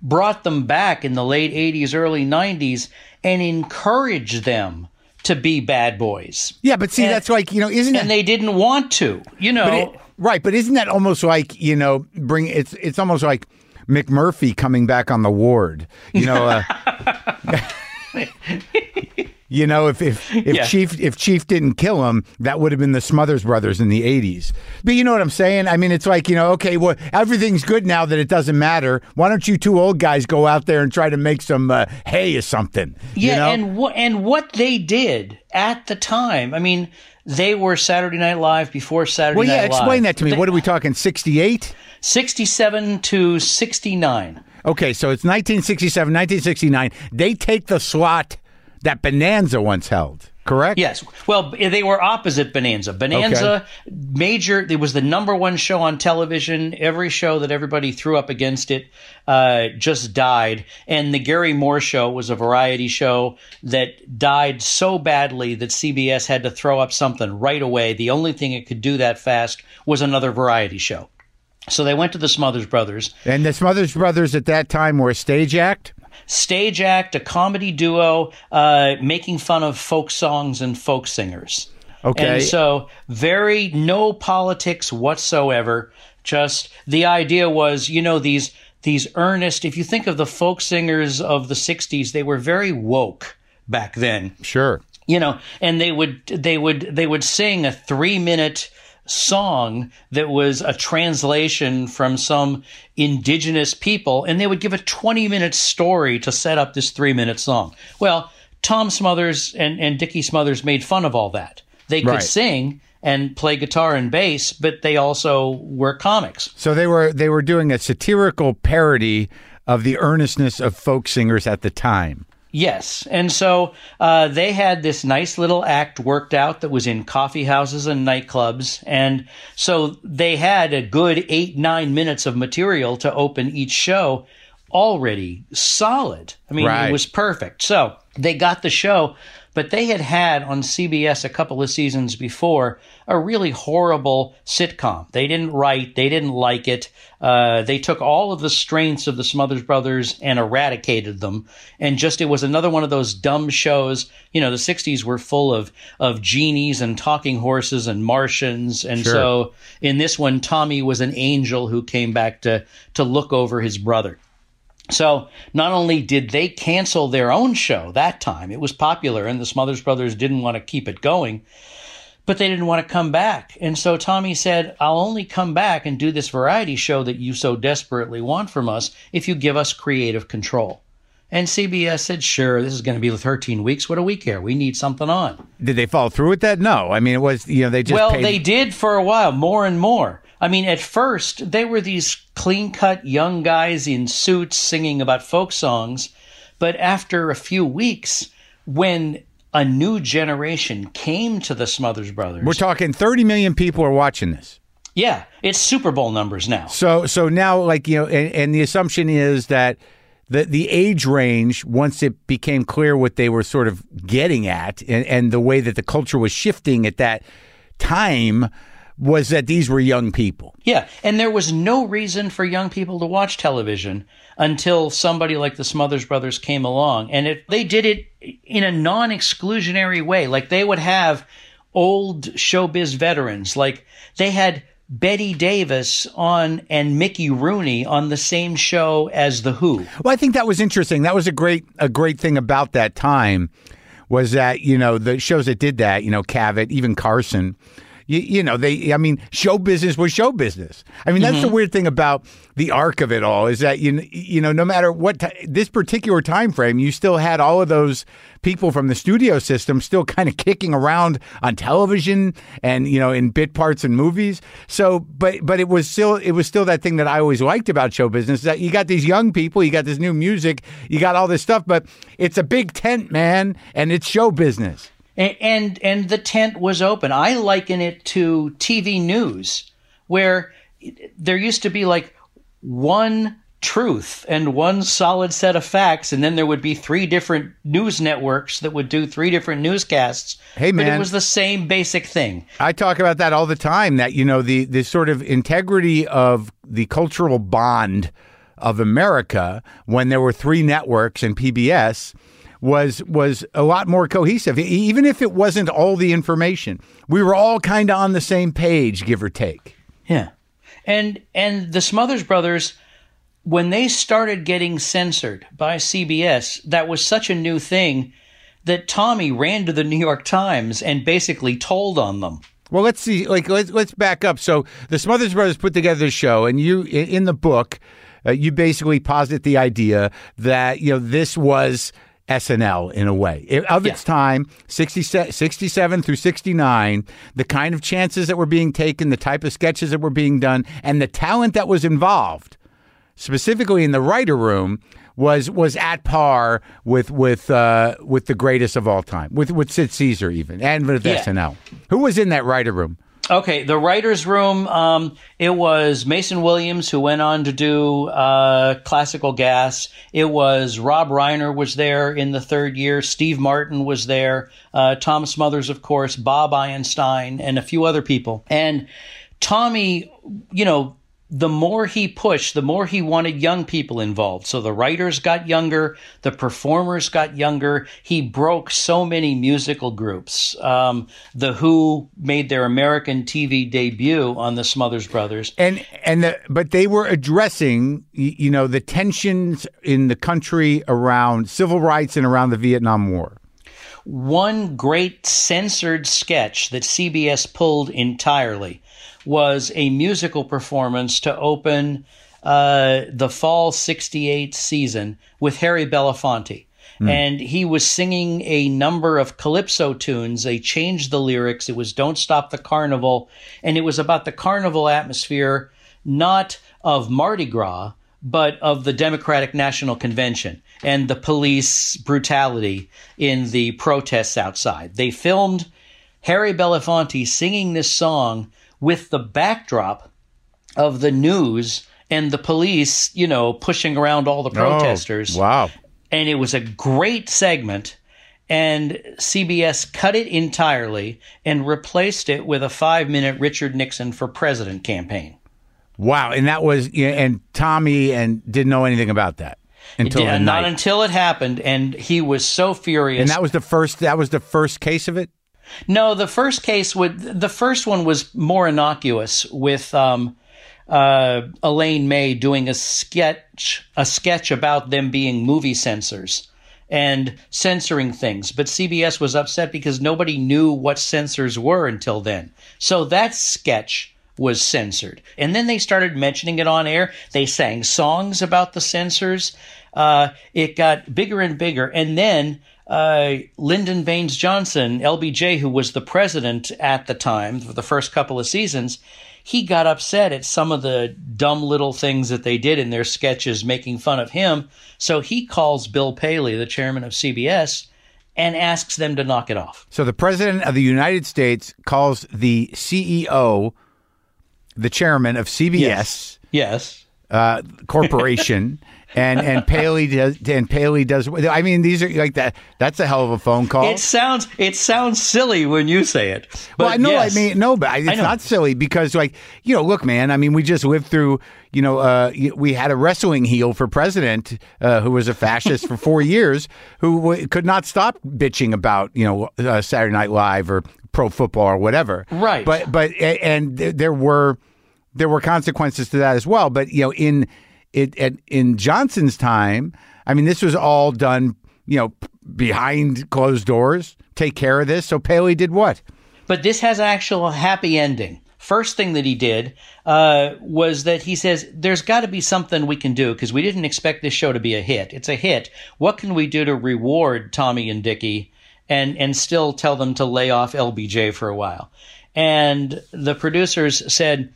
brought them back in the late 80s, early 90s, and encouraged them to be bad boys. Yeah, but see, and, that's like, you know, isn't it And they didn't want to, you know. But it, right, but isn't that almost like, you know, bring it's it's almost like McMurphy coming back on the ward. You know, uh, you know, if if if yeah. Chief if Chief didn't kill him, that would have been the Smothers Brothers in the '80s. But you know what I'm saying? I mean, it's like you know, okay, well, everything's good now that it doesn't matter. Why don't you two old guys go out there and try to make some uh, hay or something? Yeah, you know? and what and what they did at the time. I mean, they were Saturday Night Live before Saturday night. well, yeah, Night Live. explain that to me. They, what are we talking? 68? 67 to 69. Okay, so it's 1967, 1969. They take the slot that Bonanza once held. Correct? Yes. Well, they were opposite Bonanza. Bonanza, major, it was the number one show on television. Every show that everybody threw up against it uh, just died. And the Garry Moore show was a variety show that died so badly that CBS had to throw up something right away. The only thing it could do that fast was another variety show. So they went to the Smothers Brothers. And the Smothers Brothers at that time were a stage act? Stage act, a comedy duo, uh, making fun of folk songs and folk singers. Okay. And so, very no politics whatsoever. Just the idea was, you know, these these earnest. If you think of the folk singers of the '60s, they were very woke back then. Sure. You know, and they would they would they would sing a three minute song that was a translation from some indigenous people, and they would give a 20 minute story to set up this three minute song. Well, Tom Smothers and, and Dickie Smothers made fun of all that. They could Right. sing and play guitar and bass, but they also were comics. So they were they were doing a satirical parody of the earnestness of folk singers at the time. Yes. And so uh, they had this nice little act worked out that was in coffee houses and nightclubs. And so they had a good eight, nine minutes of material to open each show already solid. I mean, Right. it was perfect. So they got the show, but they had had on CBS a couple of seasons before a really horrible sitcom. They didn't write, they didn't like it. Uh, they took all of the strengths of the Smothers Brothers and eradicated them. And just, it was another one of those dumb shows. You know, the 60s were full of, of genies and talking horses and Martians. And Sure. so in this one, Tommy was an angel who came back to, to look over his brother. So not only did they cancel their own show that time, it was popular and the Smothers Brothers didn't want to keep it going, but they didn't want to come back. And so Tommy said, I'll only come back and do this variety show that you so desperately want from us if you give us creative control. And CBS said, sure, this is going to be 13 weeks. What do we care? We need something on. Did they follow through with that? No. I mean, it was you know they just well, paid, they did for a while, more and more. I mean, at first, they were these clean cut young guys in suits singing about folk songs. But after a few weeks, when a new generation came to the Smothers Brothers, we're talking 30 million people are watching this. yeah, it's Super Bowl numbers now. So so now like you know and, and the assumption is that the the age range once it became clear what they were sort of getting at and, and the way that the culture was shifting at that time was that these were young people. Yeah, and there was no reason for young people to watch television until somebody like the Smothers Brothers came along, and it, they did it in a non-exclusionary way. Like they would have old showbiz veterans, like they had Bette Davis on and Mickey Rooney on the same show as the Who. Well, I think that was interesting. That was a great a great thing about that time was that you know the shows that did that, you know, Cavett, even Carson. You, you know, they. I mean, show business was show business. I mean, that's the mm-hmm. weird thing about the arc of it all is that you you know, no matter what ti this particular time frame, you still had all of those people from the studio system still kind of kicking around on television and you know in bit parts and movies. So, but but it was still it was still that thing that I always liked about show business that you got these young people, you got this new music, you got all this stuff, but it's a big tent, man, and it's show business. And and, and the tent was open. I liken it to TV news, where there used to be like one truth and one solid set of facts, and then there would be three different news networks that would do three different newscasts. Hey, but man. it was the same basic thing. I talk about that all the time. That you know the the sort of integrity of the cultural bond of America when there were three networks and PBS was was a lot more cohesive. Even if it wasn't all the information, we were all kind of on the same page, give or take. Yeah. And and the Smothers Brothers when they started getting censored by CBS, that was such a new thing that Tommy ran to the New York Times and basically told on them. Well, let's see. Like, let's let's back up. So, the Smothers Brothers put together the show, and you in in the book, uh, you basically posit the idea that you know this was SNL in a way It- of its time, 60, 67 through sixty nine. The kind of chances that were being taken, the type of sketches that were being done, and the talent that was involved specifically in the writer room was was at par with with uh, with the greatest of all time, with with Sid Caesar even, and with Yeah. SNL. Who was in that writer room? Okay, the writers' room. Um, it was Mason Williams who went on to do uh, classical gas. It was Rob Reiner was there in the third year. Steve Martin was there. Uh, Tom Smothers, of course. Bob Einstein and a few other people. And Tommy, you know, the more he pushed, the more he wanted young people involved. So the writers got younger, the performers got younger. He broke so many musical groups. Um, the Who made their American TV debut on the Smothers Brothers. And and the, but they were addressing you know the tensions in the country around civil rights and around the Vietnam War. One great censored sketch that CBS pulled entirely was a musical performance to open uh, the fall 68 season with Harry Belafonte. And he was singing a number of calypso tunes. They changed the lyrics. It was Don't Stop the Carnival. And it was about the carnival atmosphere, not of Mardi Gras, but of the Democratic National Convention and the police brutality in the protests outside. They filmed Harry Belafonte singing this song with the backdrop of the news and the police, you know, pushing around all the oh, protesters. Oh, wow. And it was a great segment. And CBS cut it entirely and replaced it with a five minute Richard Nixon for president campaign. Wow, and that was and Tommy and didn't know anything about that until Yeah, not until it happened, and he was so furious. and that was the first. That was the first case of it. No, the first case would the first one was more innocuous with um, uh, Elaine May doing a sketch a sketch about them being movie censors and censoring things. But CBS was upset because nobody knew what censors were until then. So that sketch was censored. And then they started mentioning it on air. They sang songs about the censors. Uh, it got bigger and bigger. And then uh, Lyndon Baines Johnson, LBJ, who was the president at the time for the first couple of seasons, he got upset at some of the dumb little things that they did in their sketches making fun of him. So he calls Bill Paley, the chairman of CBS, and asks them to knock it off. So the president of the United States calls the CEO, the chairman of CBS Yes. uh, Corporation, and and Paley does and Paley does. I mean, these are like that. That's a hell of a phone call. It sounds it sounds silly when you say it. But well, no, yes. I mean, no, but it's not silly because, like, you know, look, man. I mean, we just lived through. You know, uh, we had a wrestling heel for president uh, who was a fascist for four years, who w- could not stop bitching about you know uh, Saturday Night Live or pro football or whatever. Right. But but and there were there were consequences to that as well. But you know, in it in Johnson's time, I mean, this was all done. You know, behind closed doors. Take care of this. So Paley did what? But this has actual happy ending. First thing that he did uh, was that he says, There's got to be something we can do because we didn't expect this show to be a hit. It's a hit. What can we do to reward Tommy and Dickie and, and still tell them to lay off LBJ for a while? And the producers said,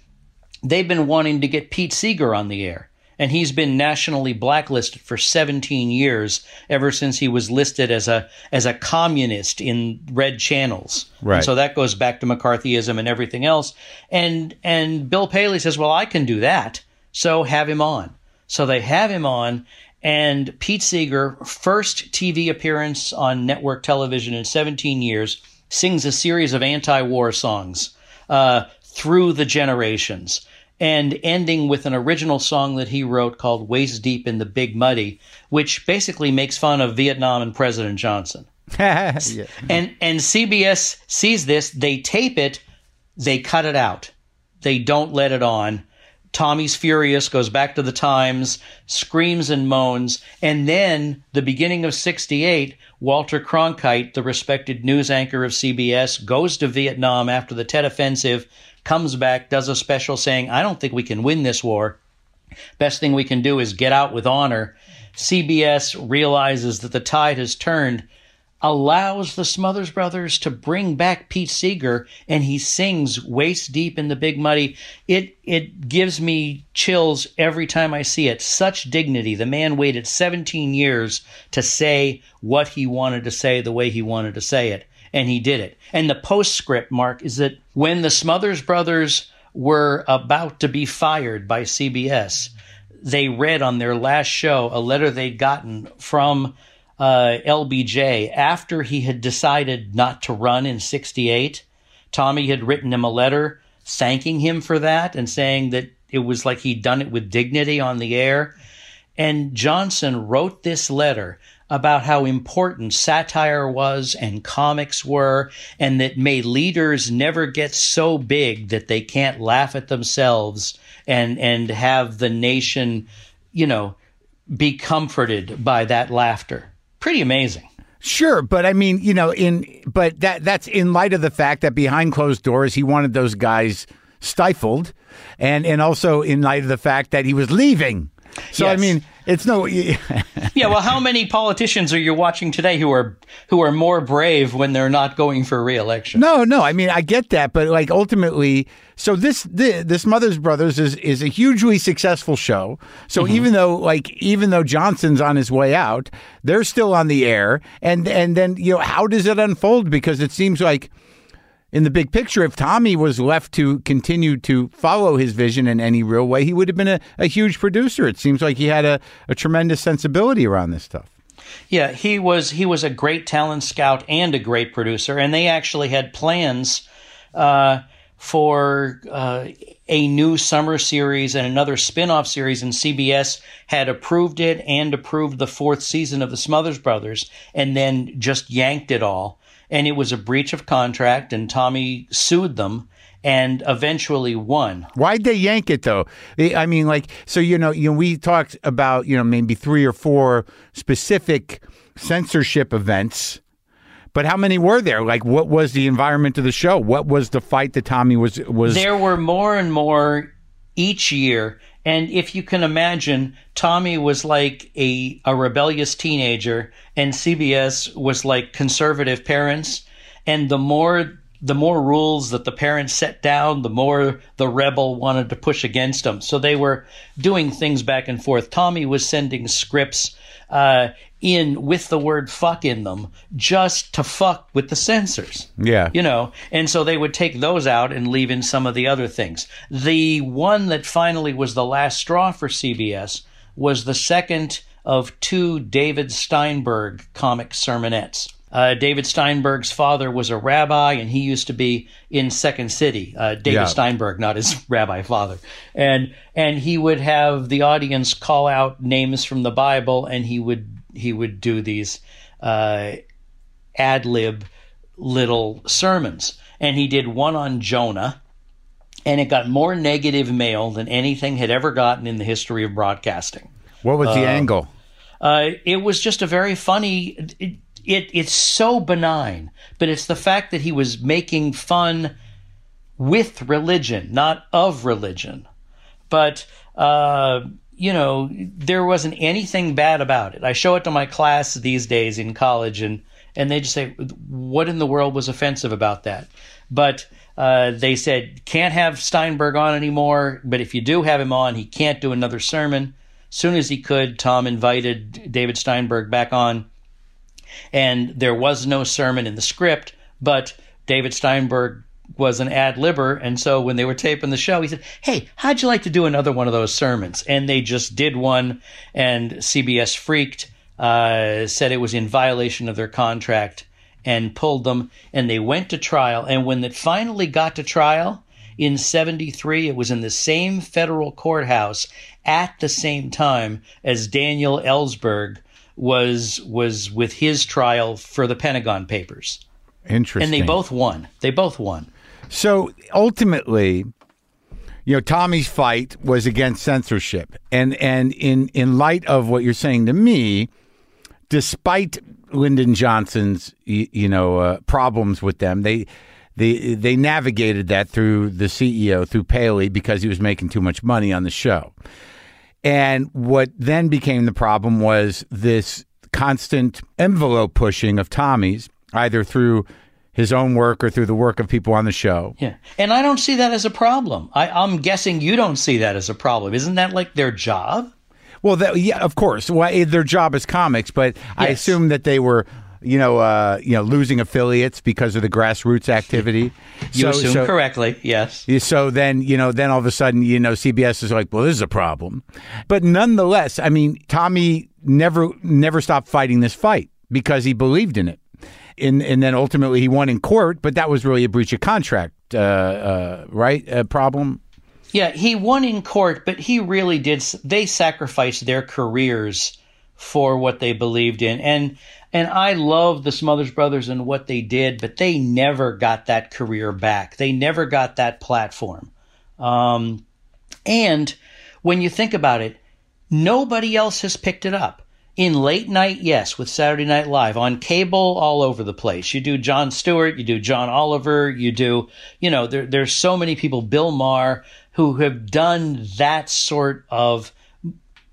They've been wanting to get Pete Seeger on the air. And he's been nationally blacklisted for 17 years, ever since he was listed as a as a communist in red channels. Right. And so that goes back to McCarthyism and everything else. And and Bill Paley says, "Well, I can do that, so have him on." So they have him on, and Pete Seeger, first TV appearance on network television in 17 years, sings a series of anti-war songs uh, through the generations. And ending with an original song that he wrote called Waist Deep in the Big Muddy, which basically makes fun of Vietnam and President Johnson Yeah. and and CBS sees this, they tape it, they cut it out. They don't let it on. Tommy's furious, goes back to the Times, screams and moans, and then the beginning of 68, Walter Cronkite, the respected news anchor of CBS, goes to Vietnam after the Tet Offensive, comes back, does a special saying, I don't think we can win this war. Best thing we can do is get out with honor. CBS realizes that the tide has turned. allows the Smothers Brothers to bring back Pete Seeger and he sings waist deep in the big muddy. It it gives me chills every time I see it. Such dignity. The man waited 17 years to say what he wanted to say the way he wanted to say it and he did it. And the postscript mark is that when the Smothers Brothers were about to be fired by CBS, they read on their last show a letter they'd gotten from uh, LBJ after he had decided not to run in 68. Tommy had written him a letter thanking him for that and saying that it was like he'd done it with dignity on the air. And Johnson wrote this letter about how important satire was and comics were, and that may leaders never get so big that they can't laugh at themselves and and have the nation, you know, be comforted by that laughter pretty amazing. Sure, but I mean, you know, in but that that's in light of the fact that behind closed doors he wanted those guys stifled, and and also in light of the fact that he was leaving. So yes. I mean, it's no. yeah, well, how many politicians are you watching today who are who are more brave when they're not going for reelection? No, no. I mean, I get that, but like ultimately, so this this, this Smothers Brothers is is a hugely successful show. So mm-hmm. even though like even though Johnson's on his way out, they're still on the air, and and then you know how does it unfold? Because it seems like in the big picture, if Tommy was left to continue to follow his vision in any real way, he would have been a, a huge producer. It seems like he had a, a tremendous sensibility around this stuff. Yeah, he was he was a great talent scout and a great producer, and they actually had plans uh, for uh, a new summer series and another spin-off series, and CBS had approved it and approved the fourth season of the Smothers Brothers, and then just yanked it all and it was a breach of contract, and Tommy sued them and eventually won. Why'd they yank it though? I mean, like, so you know, you know, we talked about you know maybe three or four specific censorship events. But how many were there? Like, what was the environment of the show? What was the fight that Tommy was was? There were more and more each year, and if you can imagine, Tommy was like a, a rebellious teenager, and CBS was like conservative parents. And the more the more rules that the parents set down, the more the rebel wanted to push against them. So they were doing things back and forth. Tommy was sending scripts uh, in with the word fuck in them just to fuck with the censors. Yeah. You know, and so they would take those out and leave in some of the other things. The one that finally was the last straw for CBS was the second of two David Steinberg comic sermonettes. Uh, David Steinberg's father was a rabbi, and he used to be in Second City. Uh, David yeah. Steinberg, not his rabbi father, and and he would have the audience call out names from the Bible, and he would he would do these uh, ad lib little sermons. And he did one on Jonah, and it got more negative mail than anything had ever gotten in the history of broadcasting. What was the uh, angle? Uh, it was just a very funny. It, it, it's so benign, but it's the fact that he was making fun with religion, not of religion. But uh, you know, there wasn't anything bad about it. I show it to my class these days in college, and and they just say, "What in the world was offensive about that?" But uh, they said, "Can't have Steinberg on anymore." But if you do have him on, he can't do another sermon. Soon as he could, Tom invited David Steinberg back on, and there was no sermon in the script, but David Steinberg was an ad libber. And so when they were taping the show, he said, Hey, how'd you like to do another one of those sermons? And they just did one, and CBS freaked, uh, said it was in violation of their contract, and pulled them. And they went to trial. And when it finally got to trial in 73, it was in the same federal courthouse at the same time as Daniel Ellsberg was was with his trial for the Pentagon Papers. Interesting. And they both won. They both won. So ultimately, you know, Tommy's fight was against censorship, and and in in light of what you're saying to me, despite Lyndon Johnson's you know uh, problems with them, they. They, they navigated that through the CEO, through Paley, because he was making too much money on the show. And what then became the problem was this constant envelope pushing of Tommy's, either through his own work or through the work of people on the show. Yeah. And I don't see that as a problem. I, I'm guessing you don't see that as a problem. Isn't that like their job? Well, that, yeah, of course. Well, eh, their job is comics, but I assume that they were, you know, uh, you know, losing affiliates because of the grassroots activity. You assume correctly, yes. So then, you know, then all of a sudden, you know, CBS is like, well, this is a problem. But nonetheless, I mean, Tommy never never stopped fighting this fight because he believed in it. And, and then ultimately he won in court, but that was really a breach of contract, uh, uh, right? Uh, problem. Yeah, he won in court, but he really did. They sacrificed their careers for what they believed in, and and I love the Smothers Brothers and what they did, but they never got that career back. They never got that platform. Um, and when you think about it, nobody else has picked it up. In late night, yes, with Saturday Night Live. On cable, all over the place. You do Jon Stewart, you do John Oliver, you do, you know, there, there's so many people, Bill Maher, who have done that sort of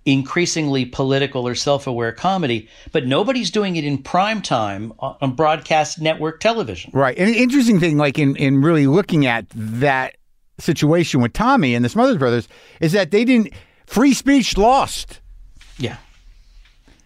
increasingly political or self-aware comedy, but nobody's doing it in prime time on on broadcast network television. Right. And an interesting thing, like in, in really looking at that situation with Tommy and the Smothers Brothers, is that they didn't, free speech lost. Yeah.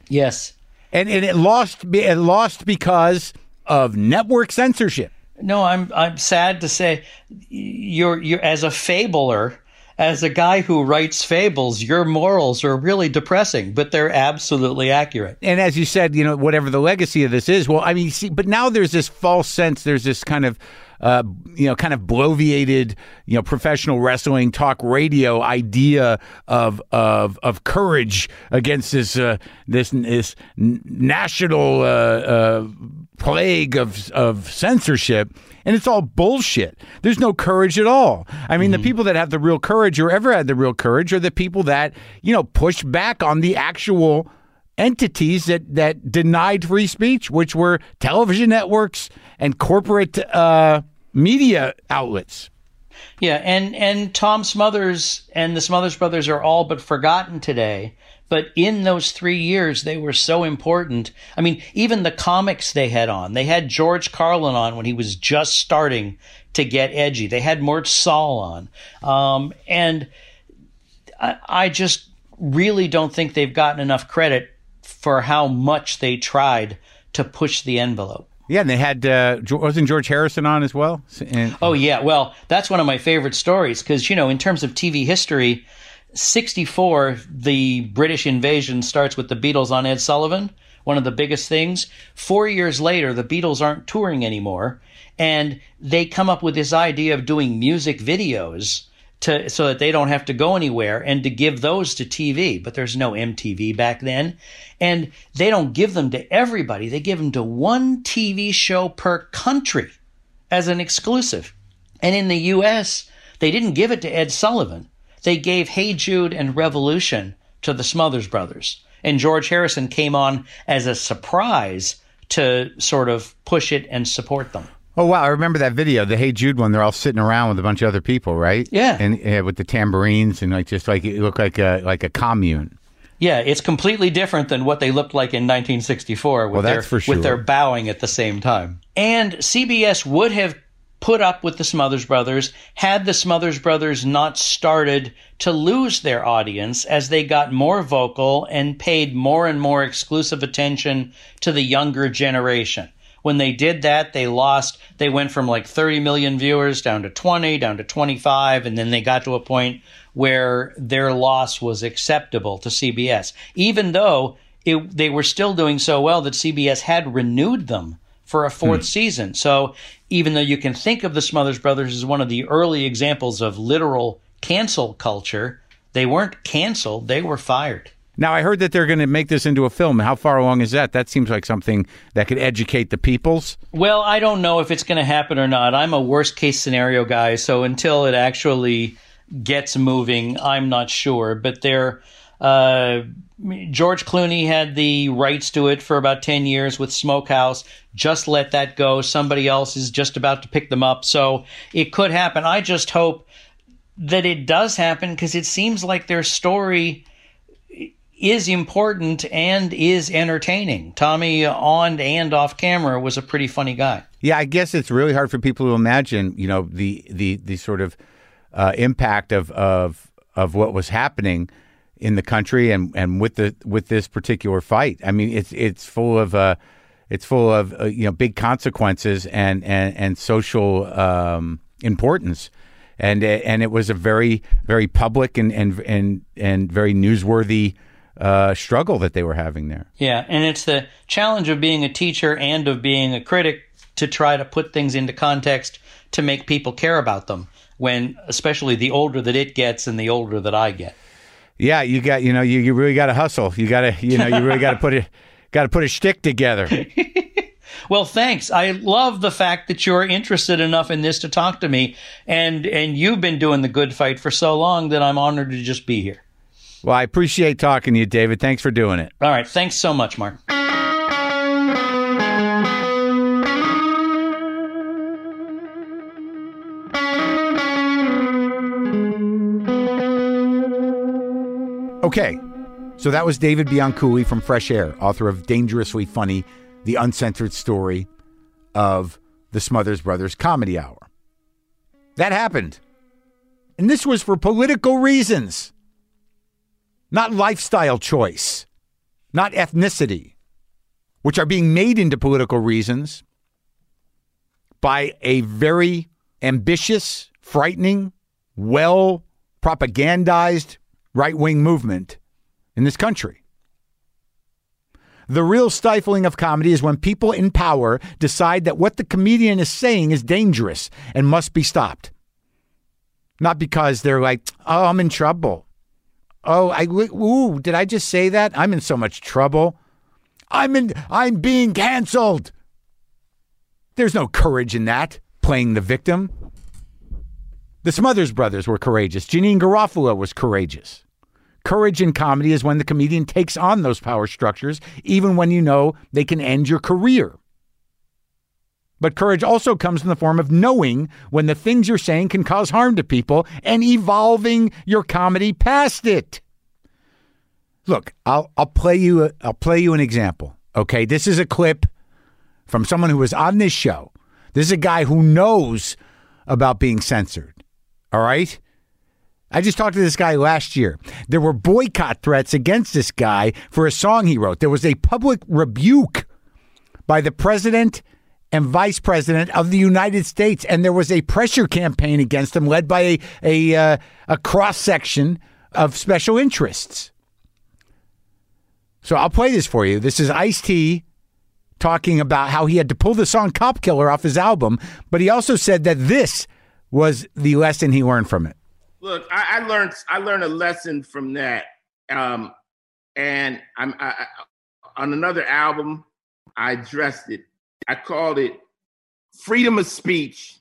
Yes. And, and it lost, it lost because of network censorship. No, I'm I'm sad to say you're you're as a fabler, as a guy who writes fables, your morals are really depressing, but they're absolutely accurate. and as you said, you know, whatever the legacy of this is, well, I mean, see, but now there's this false sense, there's this kind of, uh, you know, kind of bloviated, you know, professional wrestling talk radio idea of of of courage against this uh, this this national uh, uh, plague of of censorship. And it's all bullshit. There's no courage at all. I mean, the people that have the real courage or ever had the real courage are the people that, you know, push back on the actual entities that that denied free speech, which were television networks and corporate uh, media outlets. Yeah, and and Tom Smothers and the Smothers brothers are all but forgotten today. But in those three years, they were so important. I mean, even the comics they had on. They had George Carlin on when he was just starting to get edgy. They had Mort Sahl on, um, and I, I just really don't think they've gotten enough credit for how much they tried to push the envelope. Yeah, and they had uh, wasn't George Harrison on as well? And, Oh yeah, well, that's one of my favorite stories because you know, in terms of TV history, 64 the British invasion starts with the Beatles on Ed Sullivan, one of the biggest things. 4 years later, the Beatles aren't touring anymore and they come up with this idea of doing music videos to so that they don't have to go anywhere and to give those to TV, but there's no MTV back then. And they don't give them to everybody. They give them to one TV show per country as an exclusive. And in the US, they didn't give it to Ed Sullivan. They gave Hey Jude and Revolution to the Smothers Brothers. And George Harrison came on as a surprise to sort of push it and support them. Oh wow, I remember that video, the Hey Jude one. They're all sitting around with a bunch of other people, right? Yeah. and yeah, with the tambourines and like just like it looked like a like a commune. Yeah, it's completely different than what they looked like in 1964 with, Well, their, sure. with their bowing at the same time. And CBS would have put up with the Smothers Brothers had the Smothers Brothers not started to lose their audience as they got more vocal and paid more and more exclusive attention to the younger generation. When they did that, they lost, they went from like 30 million viewers down to 20, down to 25, and then they got to a point where their loss was acceptable to CBS, even though it, they were still doing so well that CBS had renewed them for a fourth hmm. season. So even though you can think of the Smothers Brothers as one of the early examples of literal cancel culture, they weren't canceled, they were fired. Now I heard that they're going to make this into a film. How far along is that? That seems like something that could educate the peoples. Well, I don't know if it's going to happen or not. I'm a worst case scenario guy, so until it actually gets moving, I'm not sure. But they're uh, George Clooney had the rights to it for about 10 years with Smokehouse. Just let that go. Somebody else is just about to pick them up. So it could happen. I just hope that it does happen because it seems like their story is important and is entertaining. Tommy on and off camera was a pretty funny guy. Yeah, I guess it's really hard for people to imagine, you know, the the the sort of uh, impact of of of what was happening in the country and and with the with this particular fight. I mean, it's it's full of uh, it's full of uh, you know big consequences and and and social um, importance. And and it was a very very public and and and and very newsworthy uh, struggle that they were having there. Yeah, and it's the challenge of being a teacher and of being a critic to try to put things into context to make people care about them. When, especially the older that it gets and the older that I get. Yeah, you got you know you, you really got to hustle. You got to you know you really got to put it got to put a shtick together. Well, thanks. I love the fact that you're interested enough in this to talk to me, and and you've been doing the good fight for so long that I'm honored to just be here. Well, I appreciate talking to you, David. Thanks for doing it. All right, thanks so much, Marc. Okay, so that was David Bianculli from Fresh Air, author of Dangerously Funny, the uncensored story of the Smothers Brothers Comedy Hour. That happened. And this was for political reasons, not lifestyle choice, not ethnicity, which are being made into political reasons by a very ambitious, frightening, well propagandized right wing movement in this country. The real stifling of comedy is when people in power decide that what the comedian is saying is dangerous and must be stopped. Not because they're like, oh, I'm in trouble. Oh, I ooh, did I just say that? I'm in so much trouble. I'm in I'm being canceled. There's no courage in that, playing the victim. The Smothers Brothers were courageous. Janeane Garofalo was courageous. Courage in comedy is when the comedian takes on those power structures, even when you know they can end your career. But courage also comes in the form of knowing when the things you're saying can cause harm to people and evolving your comedy past it. Look, I'll I'll play you a, I'll play you an example. Okay, this is a clip from someone who was on this show. This is a guy who knows about being censored. All right? I just talked to this guy last year. There were boycott threats against this guy for a song he wrote. There was a public rebuke by the president and vice president of the United States, and there was a pressure campaign against him led by a a, uh, a cross section of special interests. So I'll play this for you. This is Ice T talking about how he had to pull the song "Cop Killer" off his album, but he also said that this was the lesson he learned from it. Look, I, I learned I learned a lesson from that, um, and I'm I, I, on another album. I addressed it. I called it "Freedom of Speech."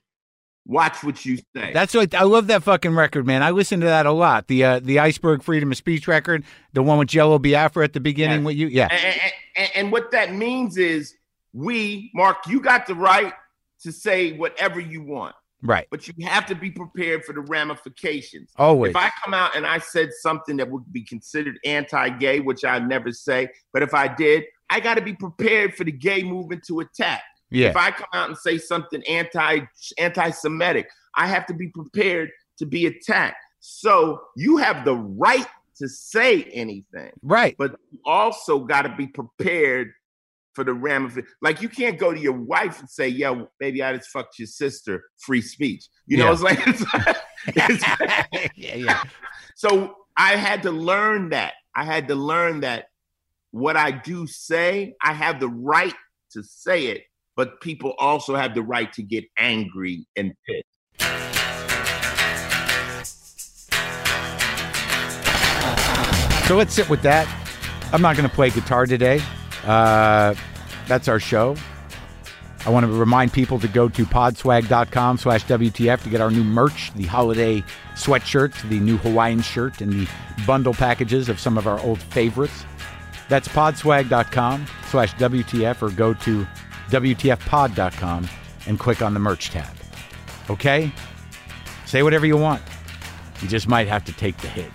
Watch what you say. That's what I love that fucking record, man. I listen to that a lot. The uh, the Iceberg Freedom of Speech record, the one with Jello Biafra at the beginning. With you, yeah. And, and, and what that means is, we, Marc, you got the right to say whatever you want. Right. But you have to be prepared for the ramifications. Always. If I come out and I said something that would be considered anti-gay, which I never say, but if I did, I got to be prepared for the gay movement to attack. Yeah. If I come out and say something anti anti-Semitic, I have to be prepared to be attacked. So you have the right to say anything, Right. but you also got to be prepared for the ramifications. Like you can't go to your wife and say, "Yo, baby, I just fucked your sister." Free speech. You know, Yeah. it's like, it's like- it's- yeah, yeah. so I had to learn that. I had to learn that what I do say, I have the right to say it, but people also have the right to get angry and pissed. So let's sit with that. I'm not going to play guitar today. Uh, that's our show. I want to remind people to go to podswag.com slash WTF to get our new merch, the holiday sweatshirt, the new Hawaiian shirt, and the bundle packages of some of our old favorites. That's podswag.com slash WTF or go to WTFpod.com and click on the merch tab. Okay? Say whatever you want. You just might have to take the hit.